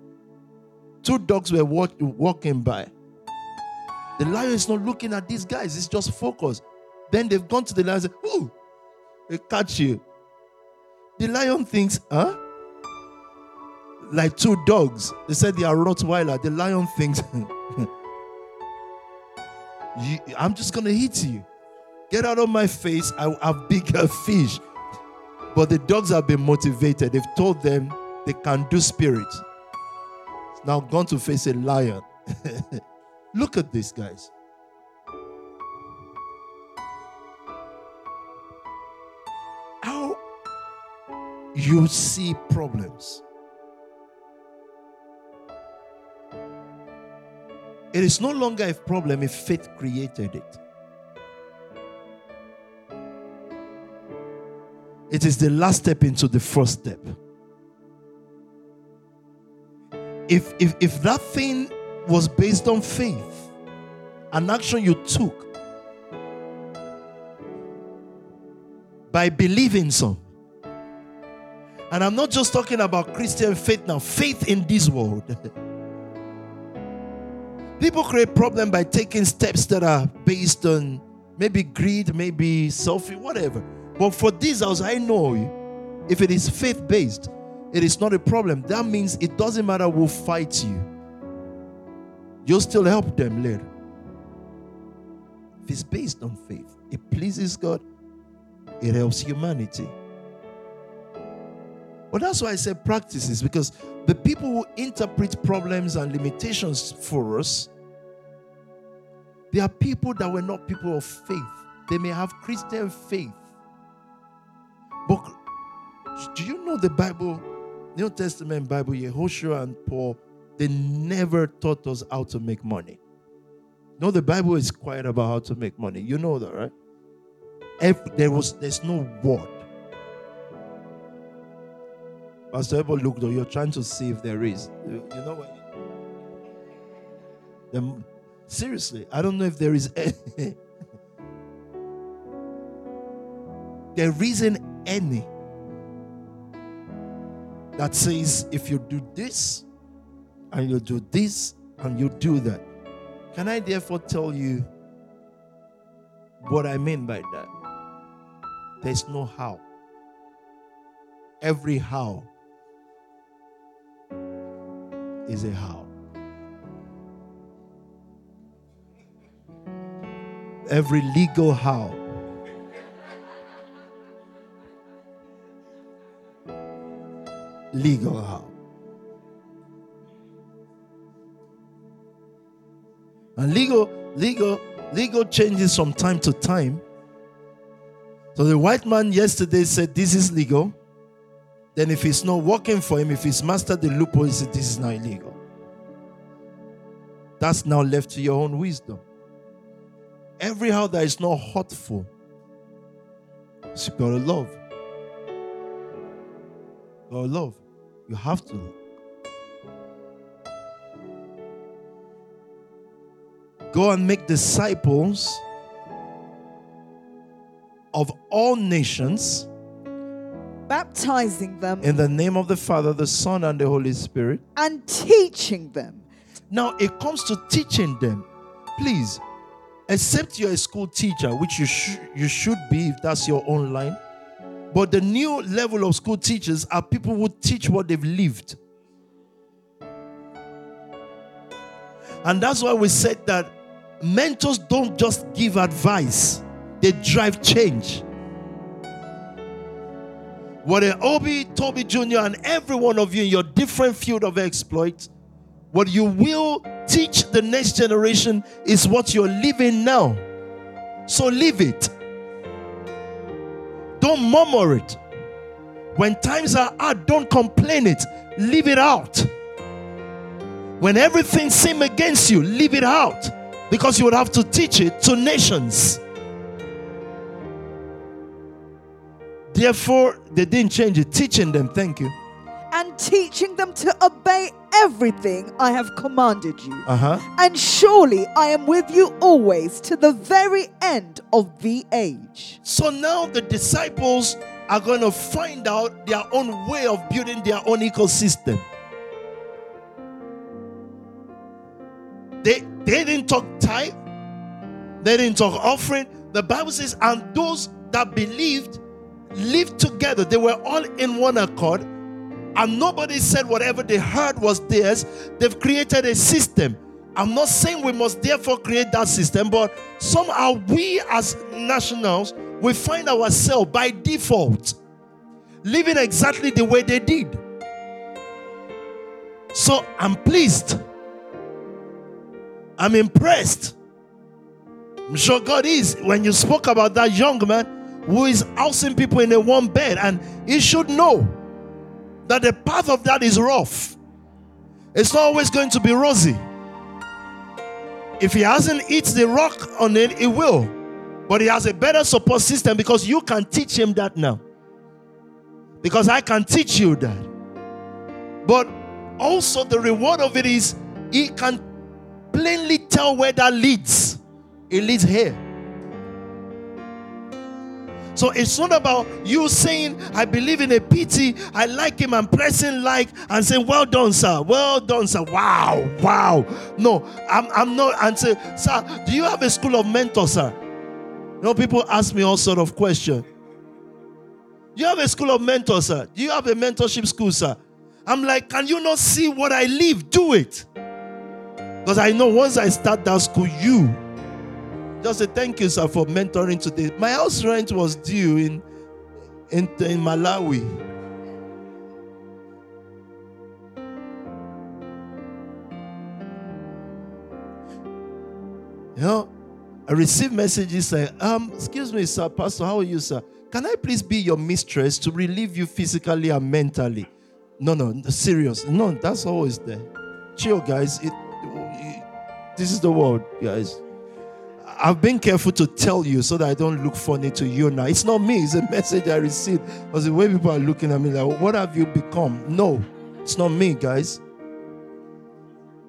Two dogs were walk, walking by. The lion is not looking at these guys, it's just focused. Then they've gone to the lion and said, Ooh, they catch you. The lion thinks, huh? Like two dogs. They said they are Rottweiler. The lion thinks, I'm just going to hit you. Get out of my face. I have bigger fish. But the dogs have been motivated. They've told them they can do spirits. Now gone to face a lion. Look at this, guys. How you see problems. It is no longer a problem if faith created it. It is the last step into the first step. If, if, if that thing was based on faith, an action you took by believing some, and I'm not just talking about Christian faith now, faith in this world. People create problem by taking steps that are based on maybe greed, maybe selfish, whatever. But for these house, I know if it is faith based, it is not a problem. That means it doesn't matter who fights you, you'll still help them later. If it's based on faith, it pleases God, it helps humanity. But that's why I said practices because the people who interpret problems and limitations for us they are people that were not people of faith. They may have Christian faith. But do you know the Bible, New Testament Bible, Yehoshua and Paul, they never taught us how to make money. No, the Bible is quiet about how to make money. You know that, right? If there was there's no word. Pastor ever looked though, you're trying to see if there is. You know what? The, Seriously, I don't know if there is any. there isn't any that says if you do this and you do this and you do that. Can I therefore tell you what I mean by that? There's no how. Every how is a how. every legal how. Legal. And legal, legal, legal changes from time to time. So the white man yesterday said this is legal. Then if it's not working for him, if he's mastered the loophole, he said this is not illegal. That's now left to your own wisdom. Every how that is not hurtful, you gotta love. You love. You have to. Go and make disciples of all nations,
baptizing them
in the name of the Father, the Son, and the Holy Spirit,
and teaching them.
Now it comes to teaching them. Please, except you're a school teacher, which you, sh- you should be if that's your own line. But the new level of school teachers are people who teach what they've lived. And that's why we said that mentors don't just give advice, they drive change. What Obi, Toby Jr., and every one of you in your different field of exploit, what you will teach the next generation is what you're living now. So live it. Don't murmur it. When times are hard, don't complain it. Leave it out. When everything seems against you, leave it out. Because you would have to teach it to nations. Therefore, they didn't change it. Teaching them, thank you.
And teaching them to obey everything I have commanded you.
Uh-huh.
And surely I am with you always to the very end of the age.
So now the disciples are going to find out their own way of building their own ecosystem. They they didn't talk tithe, they didn't talk offering. The Bible says, and those that believed lived together. They were all in one accord, and nobody said whatever they heard was theirs. They've created a system. I'm not saying we must therefore create that system, but somehow we as nationals we find ourselves by default living exactly the way they did. So I'm pleased. I'm impressed. I'm sure God is. When you spoke about that young man who is housing people in a one bed, and he should know that the path of that is rough. It's not always going to be rosy. If he hasn't hit the rock on it, it will. But he has a better support system because you can teach him that now. Because I can teach you that. But also, the reward of it is he can plainly tell where that leads. It leads here. So it's not about you saying, I believe in a PT, I like him, I'm pressing like and saying, Well done, sir. Well done, sir. Wow, wow. No, I'm, I'm not. And say, Sir, do you have a school of mentors, sir? You know, people ask me all sort of questions. You have a school of mentors, sir? Do you have a mentorship school, sir? I'm like, Can you not see what I live? Do it. Because I know once I start that school, you just say thank you, sir, for mentoring today. My house rent was due in in, in Malawi. You know, I received messages saying, um, excuse me, sir, Pastor, how are you, sir? Can I please be your mistress to relieve you physically and mentally? No, no, serious. No, that's always there. Chill, guys. It, it, this is the world, guys. I've been careful to tell you so that I don't look funny to you now. It's not me, it's a message I received. Because the way people are looking at me like, what have you become? No, it's not me, guys.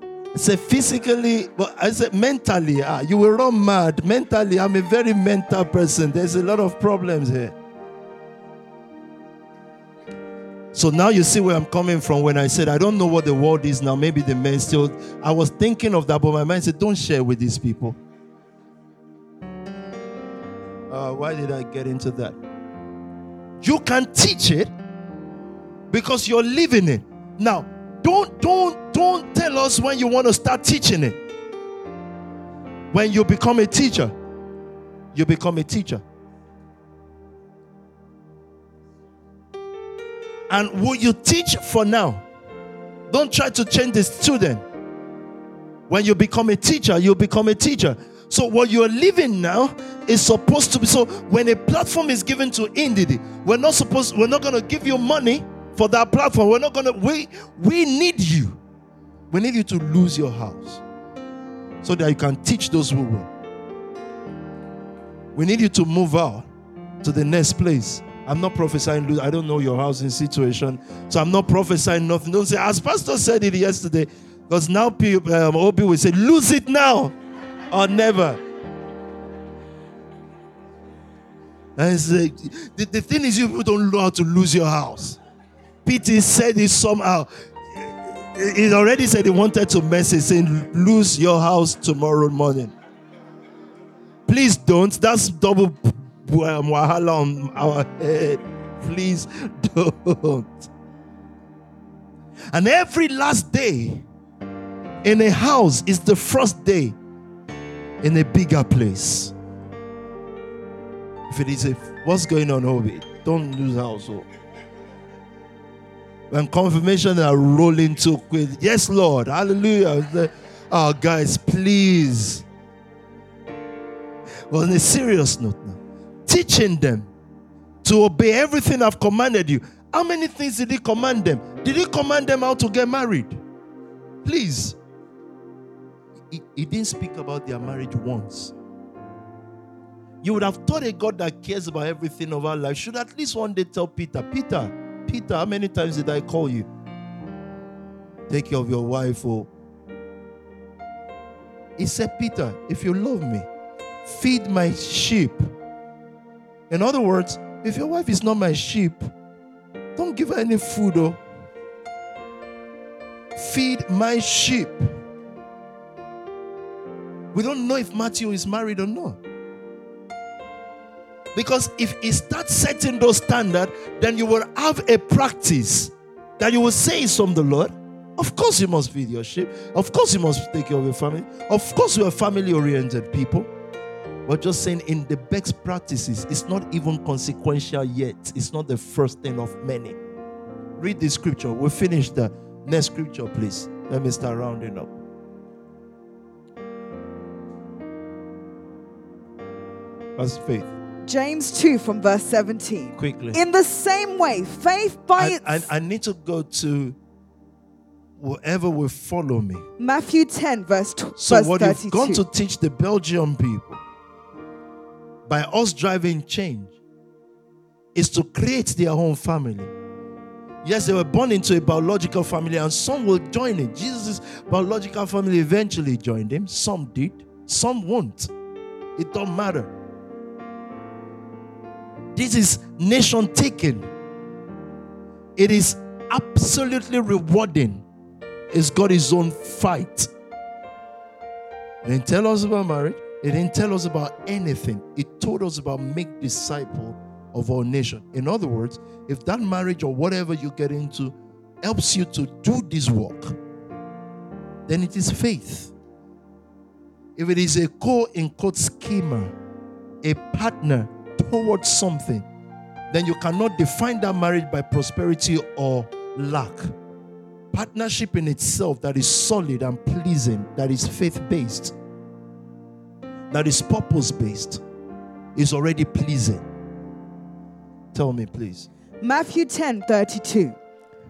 I said physically, but I said mentally, ah, you will run mad. Mentally, I'm a very mental person. There's a lot of problems here. So now you see where I'm coming from when I said I don't know what the world is now. Maybe the men still. I was thinking of that, but my mind said, don't share with these people. Uh, why did I get into that? You can teach it because you're living it. Now, don't don't don't tell us when you want to start teaching it. When you become a teacher, you become a teacher. And will you teach for now? Don't try to change the student. When you become a teacher, you become a teacher. So what you're living now is supposed to be so when a platform is given to Indidi, we're not supposed we're not gonna give you money for that platform. We're not gonna we we need you. We need you to lose your house so that you can teach those who will. We need you to move out to the next place. I'm not prophesying. I don't know your housing situation, so I'm not prophesying nothing. Don't say, as Pastor said it yesterday, because now people, um, will say, lose it now or never. And say, the, the thing is, you people don't know how to lose your house. Peter said it somehow. He already said he wanted to message saying, lose your house tomorrow morning. Please don't. That's double um, wahala on our head. Please don't. And every last day in a house is the first day in a bigger place. If it is a what's going on over don't lose household. When confirmation are rolling too quick, yes, Lord, hallelujah. Oh, guys, please. Well, on a serious note now, teaching them to obey everything I've commanded you. How many things did he command them? Did he command them how to get married? Please he, he didn't speak about their marriage once. You would have thought a God that cares about everything of our life should at least one day tell Peter, Peter, Peter, how many times did I call you? Take care of your wife. Oh. he said, Peter, if you love me, feed my sheep. In other words, if your wife is not my sheep, don't give her any food. Oh. Feed my sheep. We don't know if Matthew is married or not. Because if he starts setting those standards, then you will have a practice that you will say is from the Lord. Of course, you must feed your sheep. Of course, you must take care of your family. Of course, you are family oriented people. But just saying, in the best practices, it's not even consequential yet. It's not the first thing of many. Read the scripture. We'll finish the next scripture, please. Let me start rounding up. That's faith.
James 2 from verse 17.
Quickly.
In the same way, faith by
I,
its
I, I need to go to whoever will follow me.
Matthew 10 verse, tw-
So,
verse
what
32.
you've gone to teach the Belgian people by us driving change is to create their own family. Yes, they were born into a biological family, and some will join it. Jesus' biological family eventually joined him. Some did, some won't. It don't matter. This is nation taking. It is absolutely rewarding. It's got its own fight. It didn't tell us about marriage. It didn't tell us about anything. It told us about make disciple of our nation. In other words, if that marriage or whatever you get into helps you to do this work, then it is faith. If it is a co in quote schema, a partner towards something, then you cannot define that marriage by prosperity or lack. Partnership in itself that is solid and pleasing, that is faith based, that is purpose based, is already pleasing. Tell me, please.
Matthew 10 32.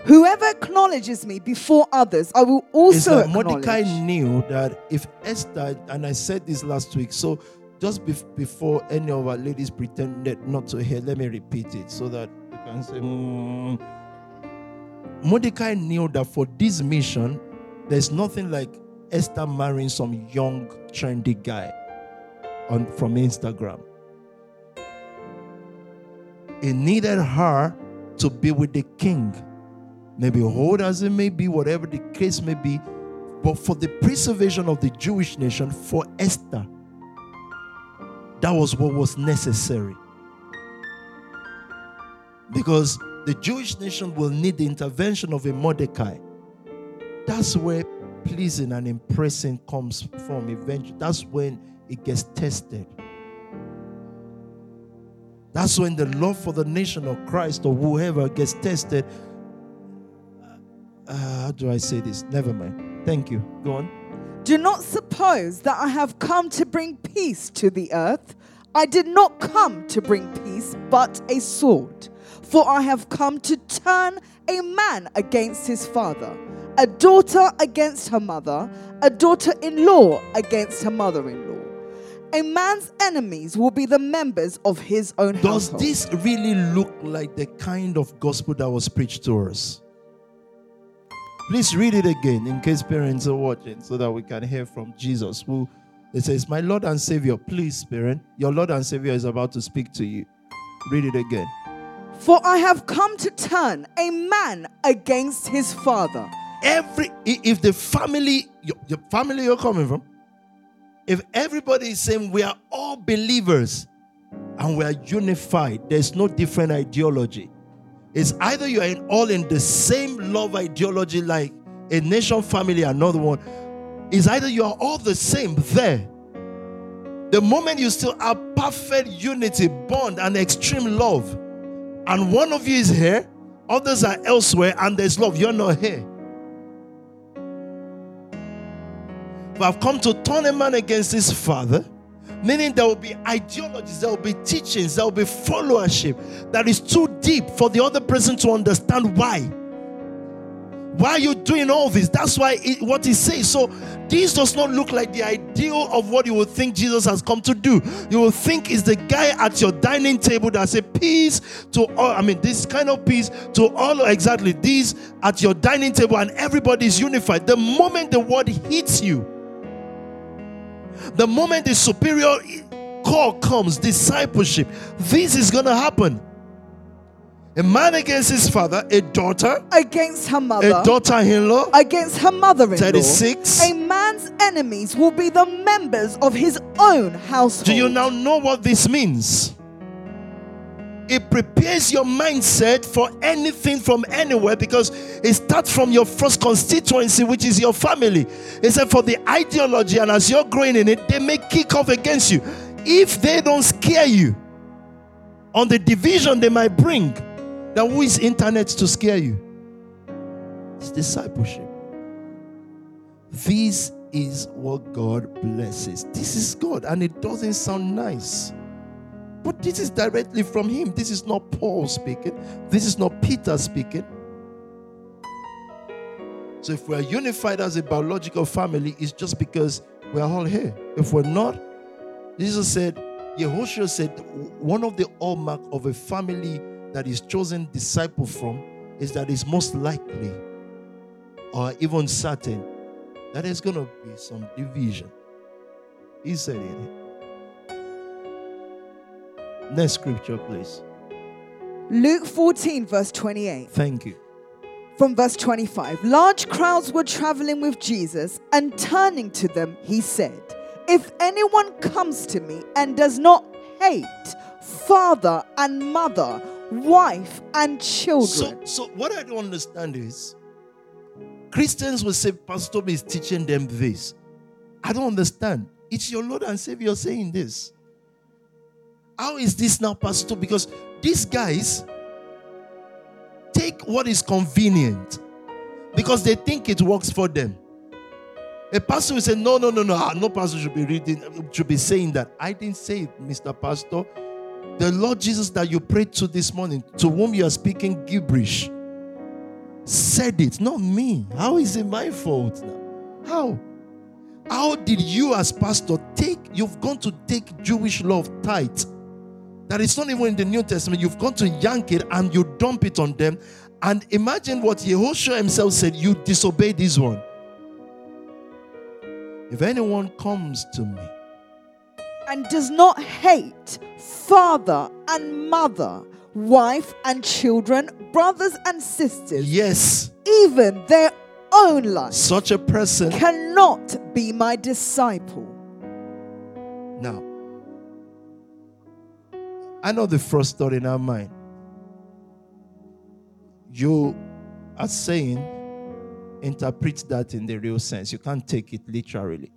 Whoever acknowledges me before others, I will also acknowledge.
Mordecai knew that if Esther, and I said this last week, so just bef- before any of our ladies pretended not to hear, let me repeat it so that you can say, "Hmm." Mordecai knew that for this mission, there's nothing like Esther marrying some young, trendy guy on from Instagram. He needed her to be with the king maybe old as it may be, whatever the case may be, but for the preservation of the Jewish nation, for Esther, that was what was necessary. Because the Jewish nation will need the intervention of a Mordecai. That's where pleasing and impressing comes from eventually. That's when it gets tested. That's when the love for the nation of Christ or whoever gets tested uh, how do I say this? Never mind. Thank you. Go on.
Do not suppose that I have come to bring peace to the earth. I did not come to bring peace, but a sword. For I have come to turn a man against his father, a daughter against her mother, a daughter in law against her mother in law. A man's enemies will be the members of his own
Does
household.
this really look like the kind of gospel that was preached to us? Please read it again in case parents are watching so that we can hear from Jesus who it says, My Lord and Savior, please, parent, your Lord and Savior is about to speak to you. Read it again.
For I have come to turn a man against his father.
Every if the family, your, your family you're coming from, if everybody is saying we are all believers and we are unified, there's no different ideology. It's either you are all in the same love ideology, like a nation family, another one. It's either you are all the same there. The moment you still have perfect unity, bond, and extreme love, and one of you is here, others are elsewhere, and there's love, you're not here. But I've come to turn a man against his father, meaning there will be ideologies, there will be teachings, there will be followership that is too deep for the other person to understand why. Why are you doing all this? That's why it, what he says. So this does not look like the ideal of what you would think Jesus has come to do. You will think is the guy at your dining table that say peace to all. I mean, this kind of peace to all. Exactly these at your dining table, and everybody is unified. The moment the word hits you, the moment the superior call comes, discipleship, this is gonna happen. A man against his father, a daughter,
against her mother,
a daughter in law.
against her mother in law.
36.
A man's enemies will be the members of his own household.
Do you now know what this means? It prepares your mindset for anything from anywhere because it starts from your first constituency, which is your family. Said for the ideology, and as you're growing in it, they may kick off against you. If they don't scare you on the division they might bring, then who is internet to scare you? It's discipleship. This is what God blesses. This is God, and it doesn't sound nice. But this is directly from Him. This is not Paul speaking, this is not Peter speaking. So if we're unified as a biological family, it's just because we're all here. If we're not, Jesus said, Yehoshua said, one of the hallmark of a family that is chosen disciple from is that it's most likely or even certain that there's going to be some division. He said it. Next scripture, please.
Luke 14, verse 28.
Thank you.
From verse 25 Large crowds were traveling with Jesus, and turning to them, he said, If anyone comes to me and does not hate father and mother, wife and children.
So, so what I don't understand is Christians will say, Pastor is teaching them this. I don't understand. It's your Lord and Savior saying this. How is this now, Pastor? Because these guys take what is convenient because they think it works for them. A pastor will say, No, no, no, no, ah, no pastor should be reading, should be saying that. I didn't say it, Mr. Pastor. The Lord Jesus that you prayed to this morning, to whom you are speaking gibberish, said it, not me. How is it my fault now? How? How did you, as pastor, take, you've gone to take Jewish love tight? That is not even in the New Testament. You've gone to yank it and you dump it on them. And imagine what Yehoshua himself said you disobey this one. If anyone comes to me
and does not hate father and mother, wife and children, brothers and sisters,
yes,
even their own life,
such a person
cannot be my disciple.
Now, I know the first thought in our mind. You are saying, interpret that in the real sense. You can't take it literally.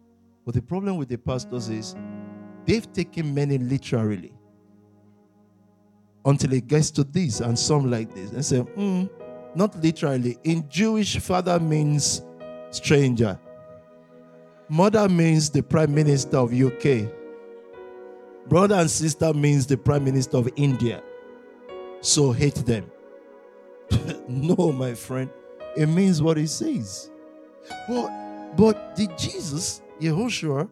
But the problem with the pastors is they've taken many literally until it gets to this and some like this and say, hmm, not literally. In Jewish, father means stranger. Mother means the prime minister of UK. Brother and sister means the prime minister of India. So hate them. no, my friend. It means what it says. But but did Jesus, Yehoshua,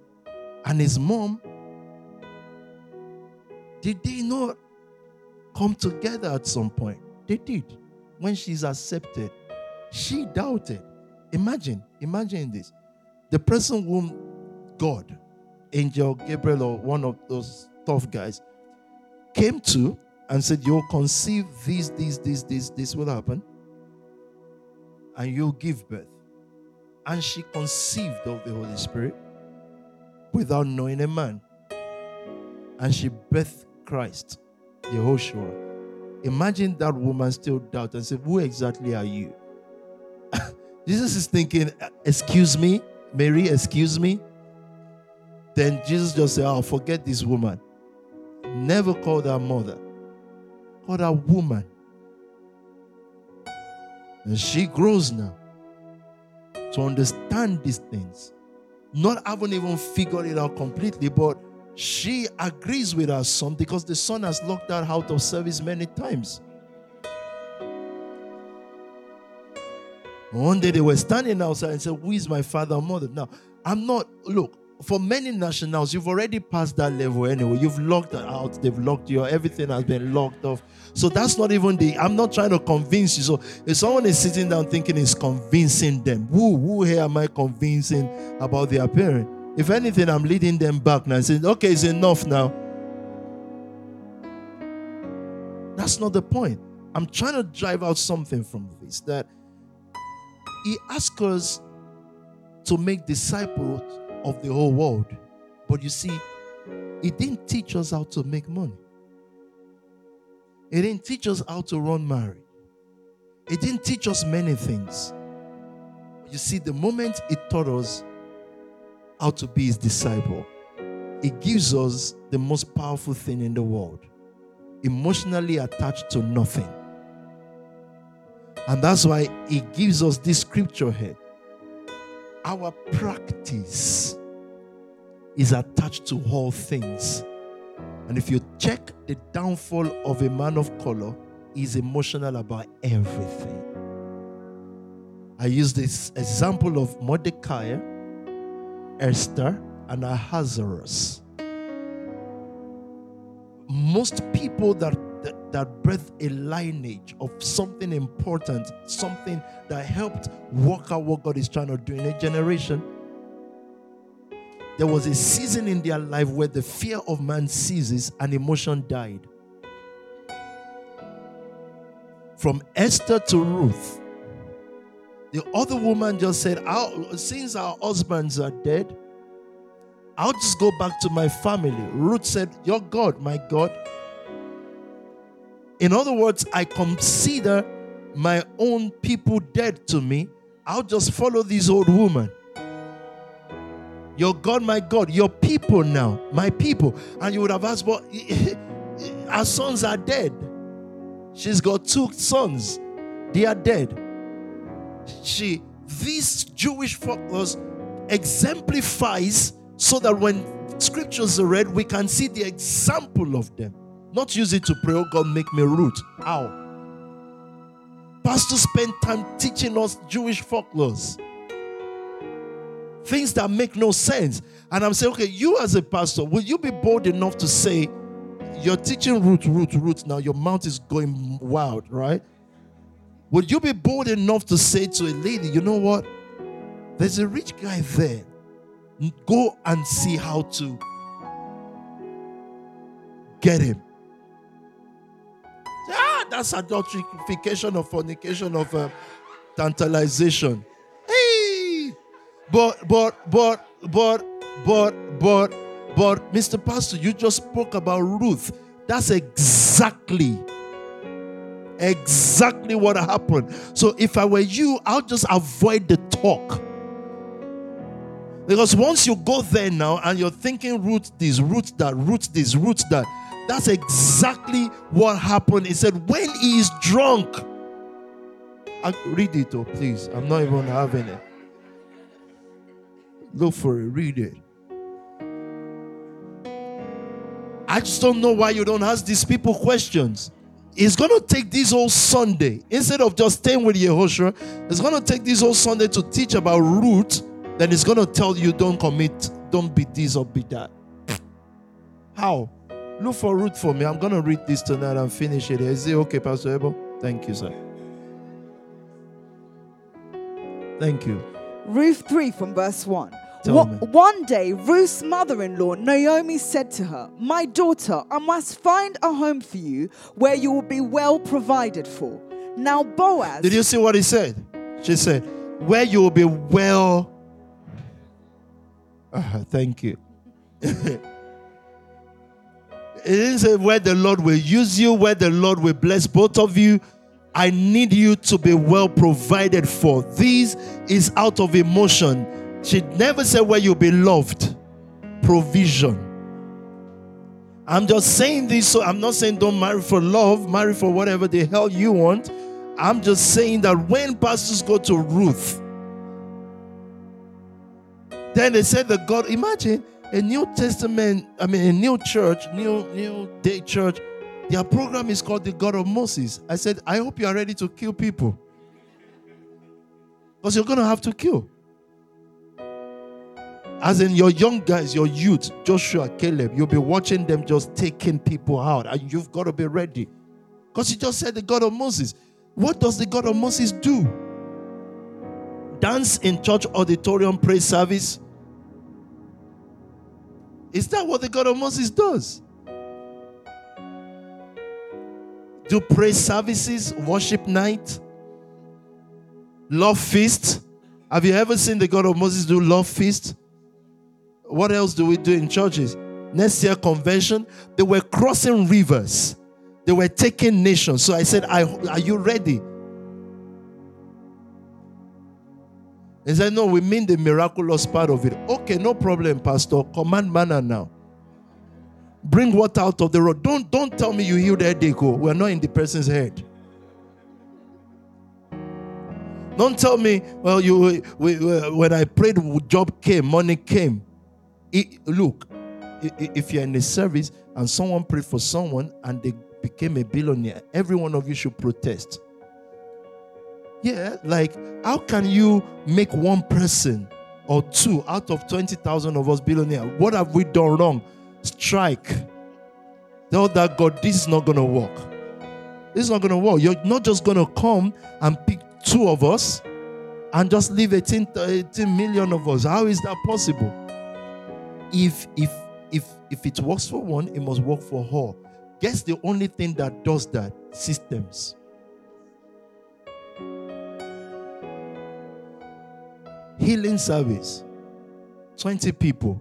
and his mom, did they not come together at some point? They did. When she's accepted, she doubted. Imagine, imagine this. The person whom God, angel Gabriel, or one of those tough guys, came to and said, You'll conceive this, this, this, this, this will happen, and you'll give birth. And she conceived of the Holy Spirit without knowing a man. And she birthed Christ, Yehoshua. Imagine that woman still doubt and say, Who exactly are you? Jesus is thinking, Excuse me, Mary, excuse me. Then Jesus just said, I'll oh, forget this woman. Never called her mother, called her woman. And she grows now to understand these things. Not having even figured it out completely, but she agrees with her son because the son has locked her out of service many times. One day they were standing outside and said, Who is my father and mother? Now, I'm not, look, for many nationals, you've already passed that level anyway. You've locked out, they've locked you, everything has been locked off. So that's not even the, I'm not trying to convince you. So if someone is sitting down thinking it's convincing them, who, who here am I convincing about their parent? If anything, I'm leading them back now and saying, okay, it's enough now. That's not the point. I'm trying to drive out something from this that he asked us to make disciples of the whole world. But you see, it didn't teach us how to make money. It didn't teach us how to run marriage. It didn't teach us many things. You see, the moment he taught us how to be his disciple, it gives us the most powerful thing in the world emotionally attached to nothing. And that's why he gives us this scripture here. Our practice is attached to all things. And if you check the downfall of a man of color, he's emotional about everything. I use this example of Mordecai, Esther, and Ahasuerus. Most people that, that, that birth a lineage of something important, something that helped work out what God is trying to do in a generation, there was a season in their life where the fear of man ceases and emotion died. From Esther to Ruth, the other woman just said, Since our husbands are dead, I'll just go back to my family. Ruth said, Your God, my God. In other words, I consider my own people dead to me. I'll just follow this old woman. Your God, my God, your people now, my people. And you would have asked, but our sons are dead. She's got two sons, they are dead. She, this Jewish folklore exemplifies so that when scriptures are read, we can see the example of them. Not use it to pray, oh God, make me Ruth. How? Pastors spend time teaching us Jewish folklores things that make no sense. And I'm saying, okay, you as a pastor, will you be bold enough to say, you're teaching Ruth, Ruth, Ruth now, your mouth is going wild, right? Would you be bold enough to say to a lady, you know what? There's a rich guy there. Go and see how to get him. That's adulterification of fornication of uh, tantalization. Hey, but, but, but, but, but, but, but, Mr. Pastor, you just spoke about Ruth. That's exactly, exactly what happened. So if I were you, I'll just avoid the talk. Because once you go there now and you're thinking Ruth this, Ruth that, Ruth this, Ruth that, that's exactly what happened. He said, when he is drunk, I, read it, oh, please. I'm not even having it. Look for it, read it. I just don't know why you don't ask these people questions. It's going to take this whole Sunday, instead of just staying with Yehoshua, it's going to take this whole Sunday to teach about Ruth. Then it's going to tell you don't commit, don't be this or be that. How? Look for Ruth for me. I'm going to read this tonight and finish it. Is it okay, Pastor Abel? Thank you, sir. Thank you.
Ruth 3 from verse 1. One day, Ruth's mother in law, Naomi, said to her, My daughter, I must find a home for you where you will be well provided for. Now, Boaz.
Did you see what he said? She said, Where you will be well. Uh, thank you. it didn't say where the Lord will use you, where the Lord will bless both of you. I need you to be well provided for. This is out of emotion she never said where you'll be loved. Provision. I'm just saying this so I'm not saying don't marry for love, marry for whatever the hell you want. I'm just saying that when pastors go to Ruth, then they said that God, imagine a New Testament, I mean a new church, new new day church, their program is called the God of Moses. I said, I hope you are ready to kill people. Because you're gonna have to kill. As in your young guys, your youth, Joshua, Caleb, you'll be watching them just taking people out, and you've got to be ready. Because he just said the God of Moses. What does the God of Moses do? Dance in church auditorium praise service? Is that what the God of Moses does? do praise services, worship night, love feast. Have you ever seen the God of Moses do love feast? What else do we do in churches? Next year convention, they were crossing rivers. They were taking nations. So I said, Are you ready? He said, No, we mean the miraculous part of it. Okay, no problem, Pastor. Command manna now. Bring water out of the road. Don't, don't tell me you healed the headache. Oh. We're not in the person's head. Don't tell me, well, you we, we, when I prayed, job came, money came. It, look, if you're in a service and someone prayed for someone and they became a billionaire, every one of you should protest. Yeah, like how can you make one person or two out of 20,000 of us billionaire? What have we done wrong? Strike. Tell that God, this is not going to work. This is not going to work. You're not just going to come and pick two of us and just leave 18, uh, 18 million of us. How is that possible? If if if if it works for one, it must work for all. Guess the only thing that does that? Systems. Healing service. 20 people.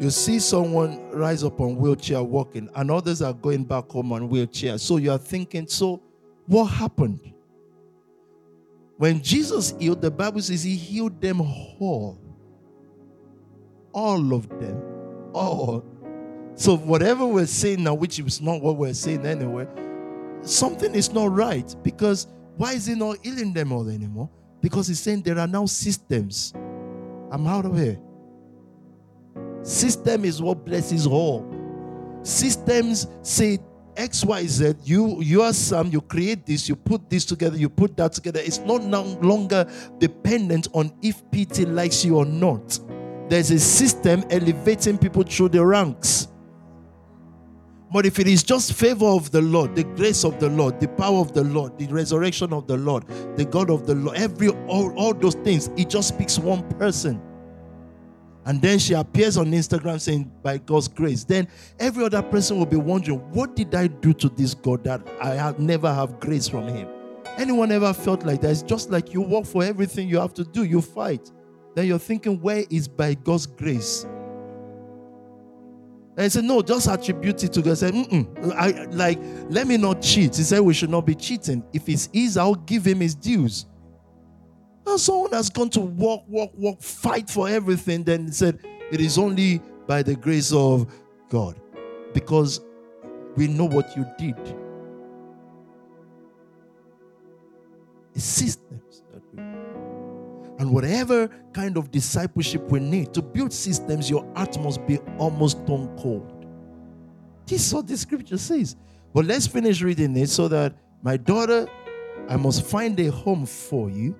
You see someone rise up on wheelchair walking and others are going back home on wheelchair. So you are thinking so what happened? When jesus healed the bible says he healed them all. All of them. All. So whatever we're saying now which is not what we're saying anyway something is not right because why is he not healing them all anymore because he's saying there are now systems. I'm out of here. System is what blesses all. Systems say X, Y, Z. You, you are some. You create this. You put this together. You put that together. It's not no longer dependent on if PT likes you or not. There's a system elevating people through the ranks. But if it is just favor of the Lord, the grace of the Lord, the power of the Lord, the resurrection of the Lord, the God of the Lord, every all, all those things, it just speaks one person. And then she appears on Instagram saying, by God's grace. Then every other person will be wondering, what did I do to this God that I have never have grace from him? Anyone ever felt like that? It's just like you work for everything you have to do, you fight. Then you're thinking, where is by God's grace? And he said, No, just attribute it to God. I said, Mm-mm. I, like, let me not cheat. He said, We should not be cheating. If it's his, I'll give him his dues. And someone has gone to walk, walk, walk, fight for everything, then he said, It is only by the grace of God. Because we know what you did. It's systems and whatever kind of discipleship we need to build systems, your heart must be almost stone cold. This is what the scripture says. But let's finish reading it so that my daughter, I must find a home for you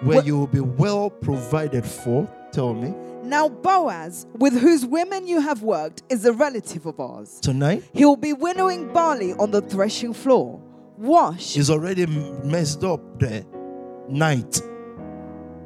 where what? you will be well provided for. Tell me.
Now, Boaz, with whose women you have worked, is a relative of ours.
Tonight?
He will be winnowing barley on the threshing floor. Wash.
He's already messed up there. Night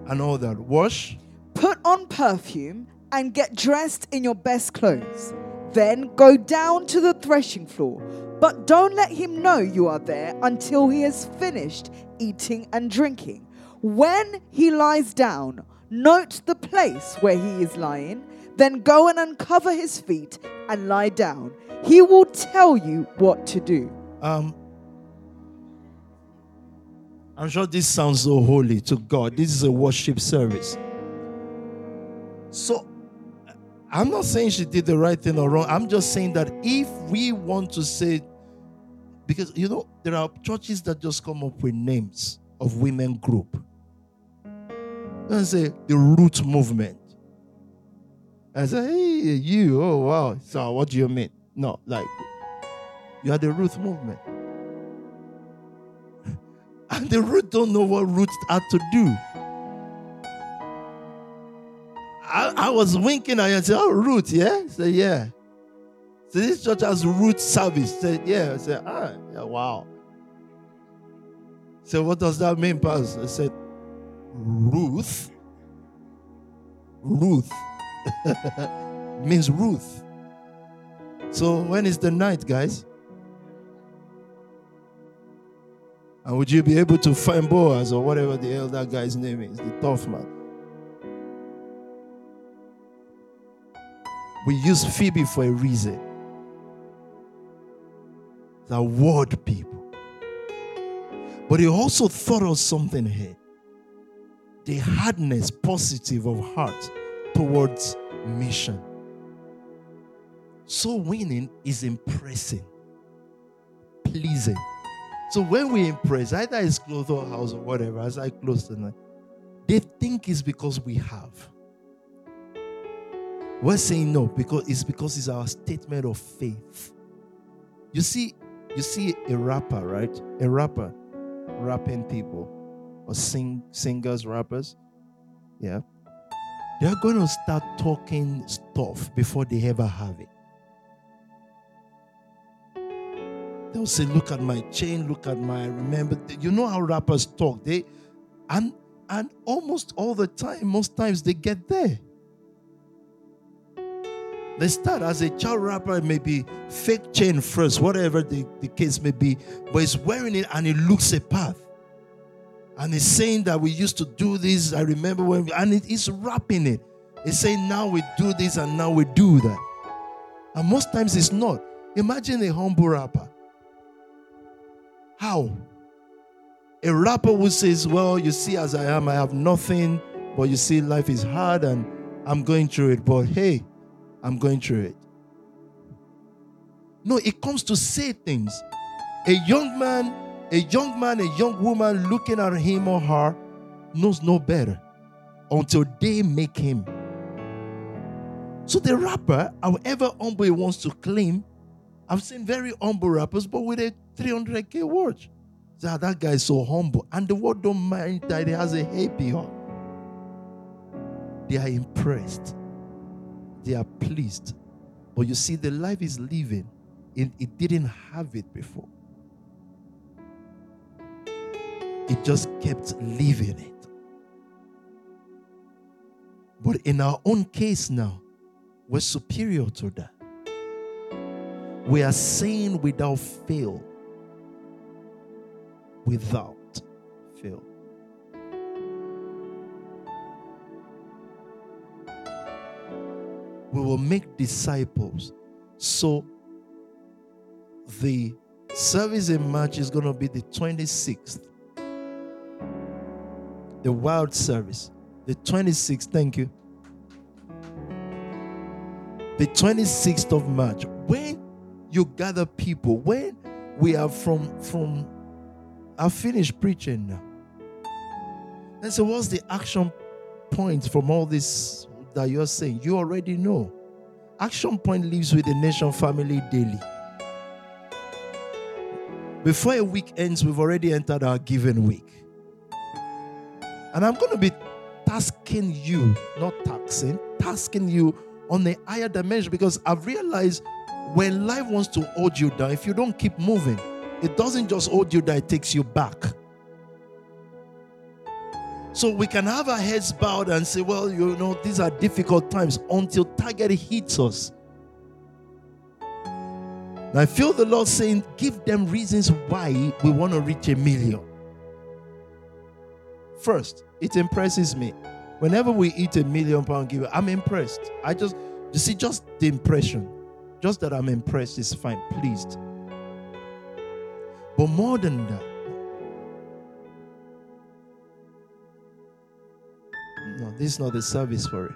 and all that. Wash.
Put on perfume and get dressed in your best clothes. Then go down to the threshing floor, but don't let him know you are there until he has finished eating and drinking. When he lies down, note the place where he is lying, then go and uncover his feet and lie down. He will tell you what to do.
Um, I'm sure this sounds so holy to God. This is a worship service. So, I'm not saying she did the right thing or wrong. I'm just saying that if we want to say, because you know, there are churches that just come up with names of women group. Let's say the root movement. I say, hey, you, oh wow. So what do you mean? No, like you are the root movement. And the root don't know what roots are to do. I, I was winking at you and said, Oh, root, yeah? I said, Yeah. So this church has root service. I said, Yeah. I said, Ah, yeah, wow. So what does that mean, Pastor? I said, Ruth. Ruth means Ruth. So when is the night, guys? And would you be able to find Boaz or whatever the hell that guy's name is, the tough man? We use Phoebe for a reason. The word people. But he also thought of something here. The hardness, positive of heart towards mission. So winning is impressing, pleasing. So when we impress, either it's clothes or house or whatever, as I close tonight, they think it's because we have. We're saying no because it's because it's our statement of faith. You see, you see a rapper, right? A rapper rapping people or sing singers, rappers. Yeah. They're going to start talking stuff before they ever have it. They'll say, Look at my chain, look at my remember. You know how rappers talk. They and and almost all the time, most times they get there. They start as a child rapper, maybe fake chain first, whatever the, the case may be, but he's wearing it and he looks a path. And he's saying that we used to do this. I remember when, and he's rapping it. He's saying now we do this and now we do that. And most times it's not. Imagine a humble rapper. How? A rapper who says, Well, you see, as I am, I have nothing, but you see, life is hard and I'm going through it. But hey, I'm going through it. No, it comes to say things. A young man, a young man, a young woman looking at him or her knows no better until they make him. So the rapper, however humble he wants to claim, I've seen very humble rappers, but with a 300k watch. So ah, that guy is so humble. And the world don't mind that he has a happy heart. They are impressed they are pleased. But you see, the life is living, it, it didn't have it before. It just kept living it. But in our own case now, we're superior to that. We are saying without fail. Without fail. we will make disciples. So the service in March is going to be the 26th. The wild service. The 26th, thank you. The 26th of March. When you gather people, when we are from from I finished preaching. And so what's the action point from all this that you're saying, you already know. Action Point lives with the Nation family daily. Before a week ends, we've already entered our given week. And I'm going to be tasking you, not taxing, tasking you on a higher dimension because I've realized when life wants to hold you down, if you don't keep moving, it doesn't just hold you down, it takes you back. So we can have our heads bowed and say, well, you know, these are difficult times until target hits us. I feel the Lord saying, give them reasons why we want to reach a million. First, it impresses me. Whenever we eat a million pound giver, I'm impressed. I just, you see, just the impression, just that I'm impressed is fine, pleased. But more than that, No, this is not the service for it.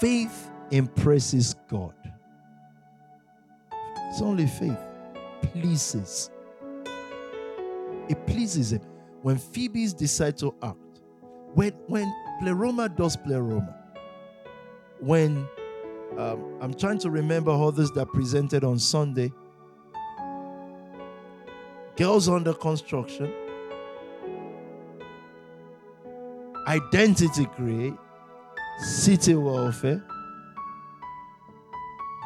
Faith impresses God. It's only faith pleases. It pleases Him. When Phoebes decide to act, when when Pleroma does Pleroma, when um, I'm trying to remember others that presented on Sunday, girls under construction, identity create, city welfare.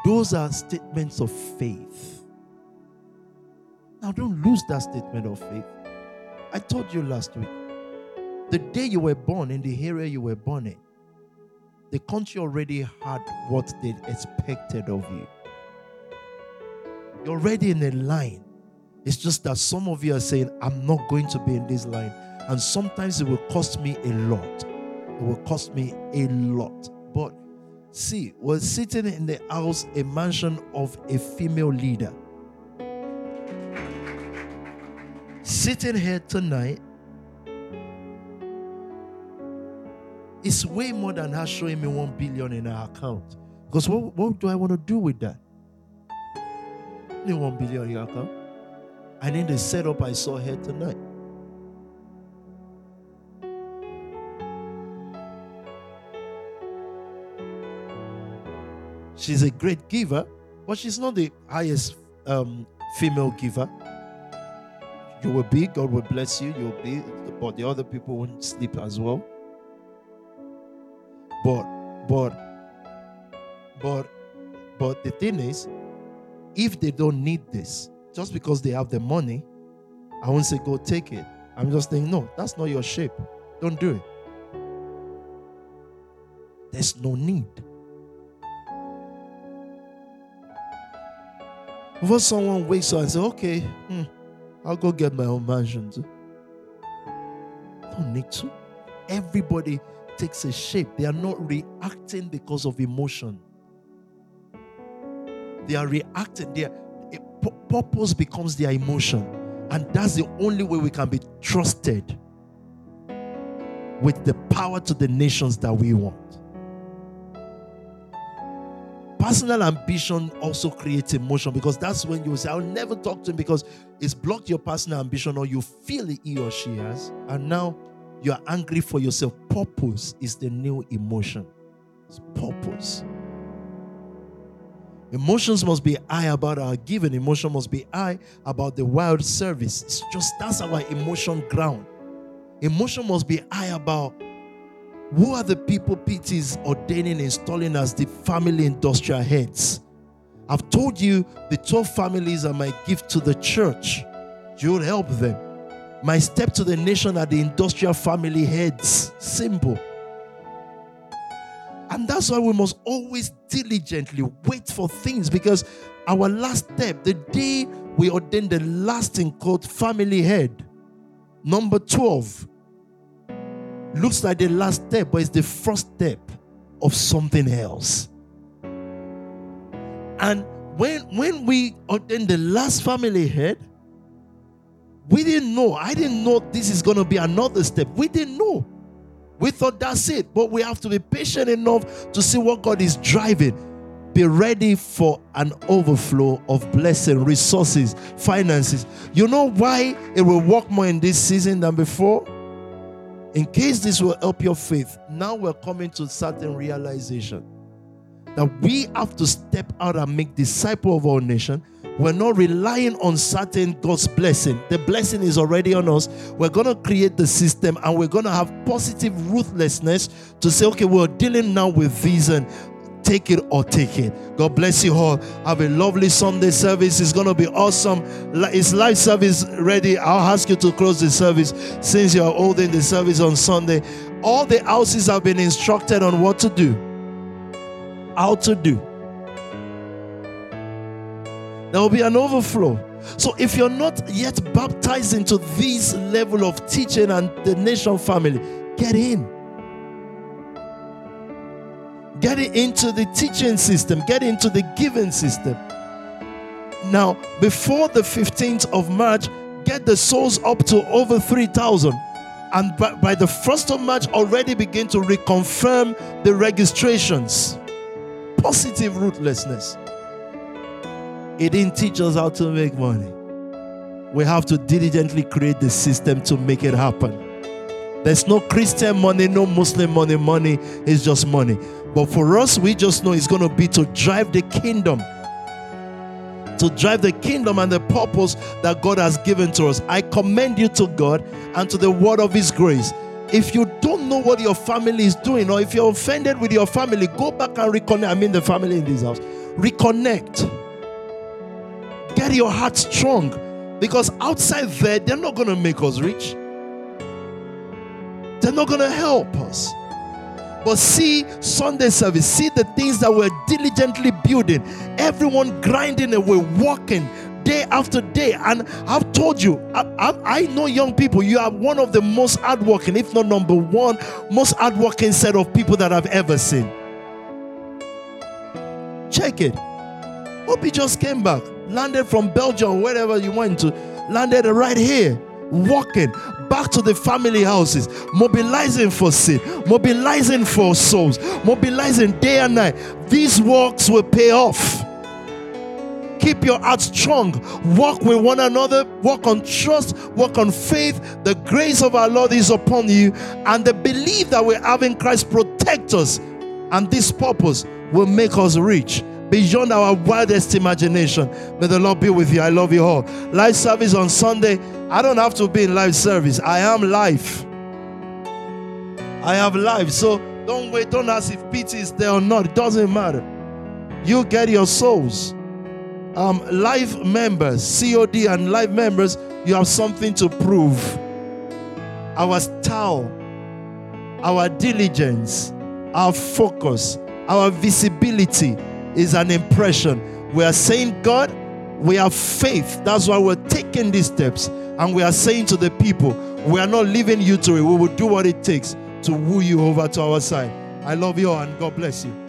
Those are statements of faith. Now, don't lose that statement of faith. I told you last week the day you were born in the area you were born in, the country already had what they expected of you. You're already in a line. It's just that some of you are saying, I'm not going to be in this line. And sometimes it will cost me a lot. It will cost me a lot. But see, we're sitting in the house, a mansion of a female leader. Sitting here tonight is way more than her showing me one billion in her account. Because what, what do I want to do with that? Only one billion in your account. I need the setup I saw here tonight. She's a great giver, but she's not the highest um, female giver. You will be, God will bless you, you'll be, but the other people won't sleep as well. But, but, but, but the thing is, if they don't need this, just because they have the money, I won't say go take it. I'm just saying, no, that's not your shape. Don't do it. There's no need. Before someone wakes up and says, okay, hmm, I'll go get my own mansion. Don't need to. Everybody takes a shape. They are not reacting because of emotion. They are reacting. Their purpose becomes their emotion. And that's the only way we can be trusted with the power to the nations that we want. Personal ambition also creates emotion because that's when you say, I'll never talk to him because it's blocked your personal ambition or you feel he or she has. And now you're angry for yourself. Purpose is the new emotion. It's purpose. Emotions must be high about our giving. Emotion must be high about the wild service. It's just that's our emotion ground. Emotion must be high about who are the people PT is ordaining, installing as the family industrial heads. I've told you the 12 families are my gift to the church. You'll help them. My step to the nation are the industrial family heads. Simple. And that's why we must always diligently wait for things because our last step, the day we ordain the last in quote family head, number 12, looks like the last step, but it's the first step of something else. And when when we ordained the last family head, we didn't know. I didn't know this is going to be another step. We didn't know. We thought that's it, but we have to be patient enough to see what God is driving. Be ready for an overflow of blessing, resources, finances. You know why it will work more in this season than before? In case this will help your faith, now we're coming to certain realization that we have to step out and make disciple of our nation we're not relying on certain God's blessing. The blessing is already on us. We're going to create the system and we're going to have positive ruthlessness to say, okay, we're dealing now with these and take it or take it. God bless you all. Have a lovely Sunday service. It's going to be awesome. Is live service ready? I'll ask you to close the service since you're holding the service on Sunday. All the houses have been instructed on what to do, how to do there will be an overflow. So if you're not yet baptized into this level of teaching and the nation family, get in. Get into the teaching system, get into the giving system. Now, before the 15th of March, get the souls up to over 3,000. And by, by the 1st of March, already begin to reconfirm the registrations. Positive ruthlessness. He didn't teach us how to make money. We have to diligently create the system to make it happen. There's no Christian money, no Muslim money. Money is just money. But for us, we just know it's going to be to drive the kingdom. To drive the kingdom and the purpose that God has given to us. I commend you to God and to the word of His grace. If you don't know what your family is doing, or if you're offended with your family, go back and reconnect. I mean, the family in this house. Reconnect Get your heart strong because outside there, they're not going to make us rich. They're not going to help us. But see Sunday service, see the things that we're diligently building, everyone grinding away, working day after day. And I've told you, I, I, I know young people, you are one of the most hardworking, if not number one, most hardworking set of people that I've ever seen. Check it. Hope just came back, landed from Belgium, wherever you went to, landed right here, walking back to the family houses, mobilizing for sin, mobilizing for souls, mobilizing day and night. These works will pay off. Keep your heart strong. Walk with one another. Walk on trust. Walk on faith. The grace of our Lord is upon you. And the belief that we have in Christ protect us. And this purpose will make us rich beyond our wildest imagination. May the Lord be with you. I love you all. Live service on Sunday. I don't have to be in live service. I am live. I have life. So don't wait. Don't ask if PT is there or not. It doesn't matter. You get your souls. Um, live members, COD and live members, you have something to prove. Our style, our diligence, our focus, our visibility is an impression. We are saying, God, we have faith. That's why we're taking these steps. And we are saying to the people, we are not leaving you to it. We will do what it takes to woo you over to our side. I love you all and God bless you.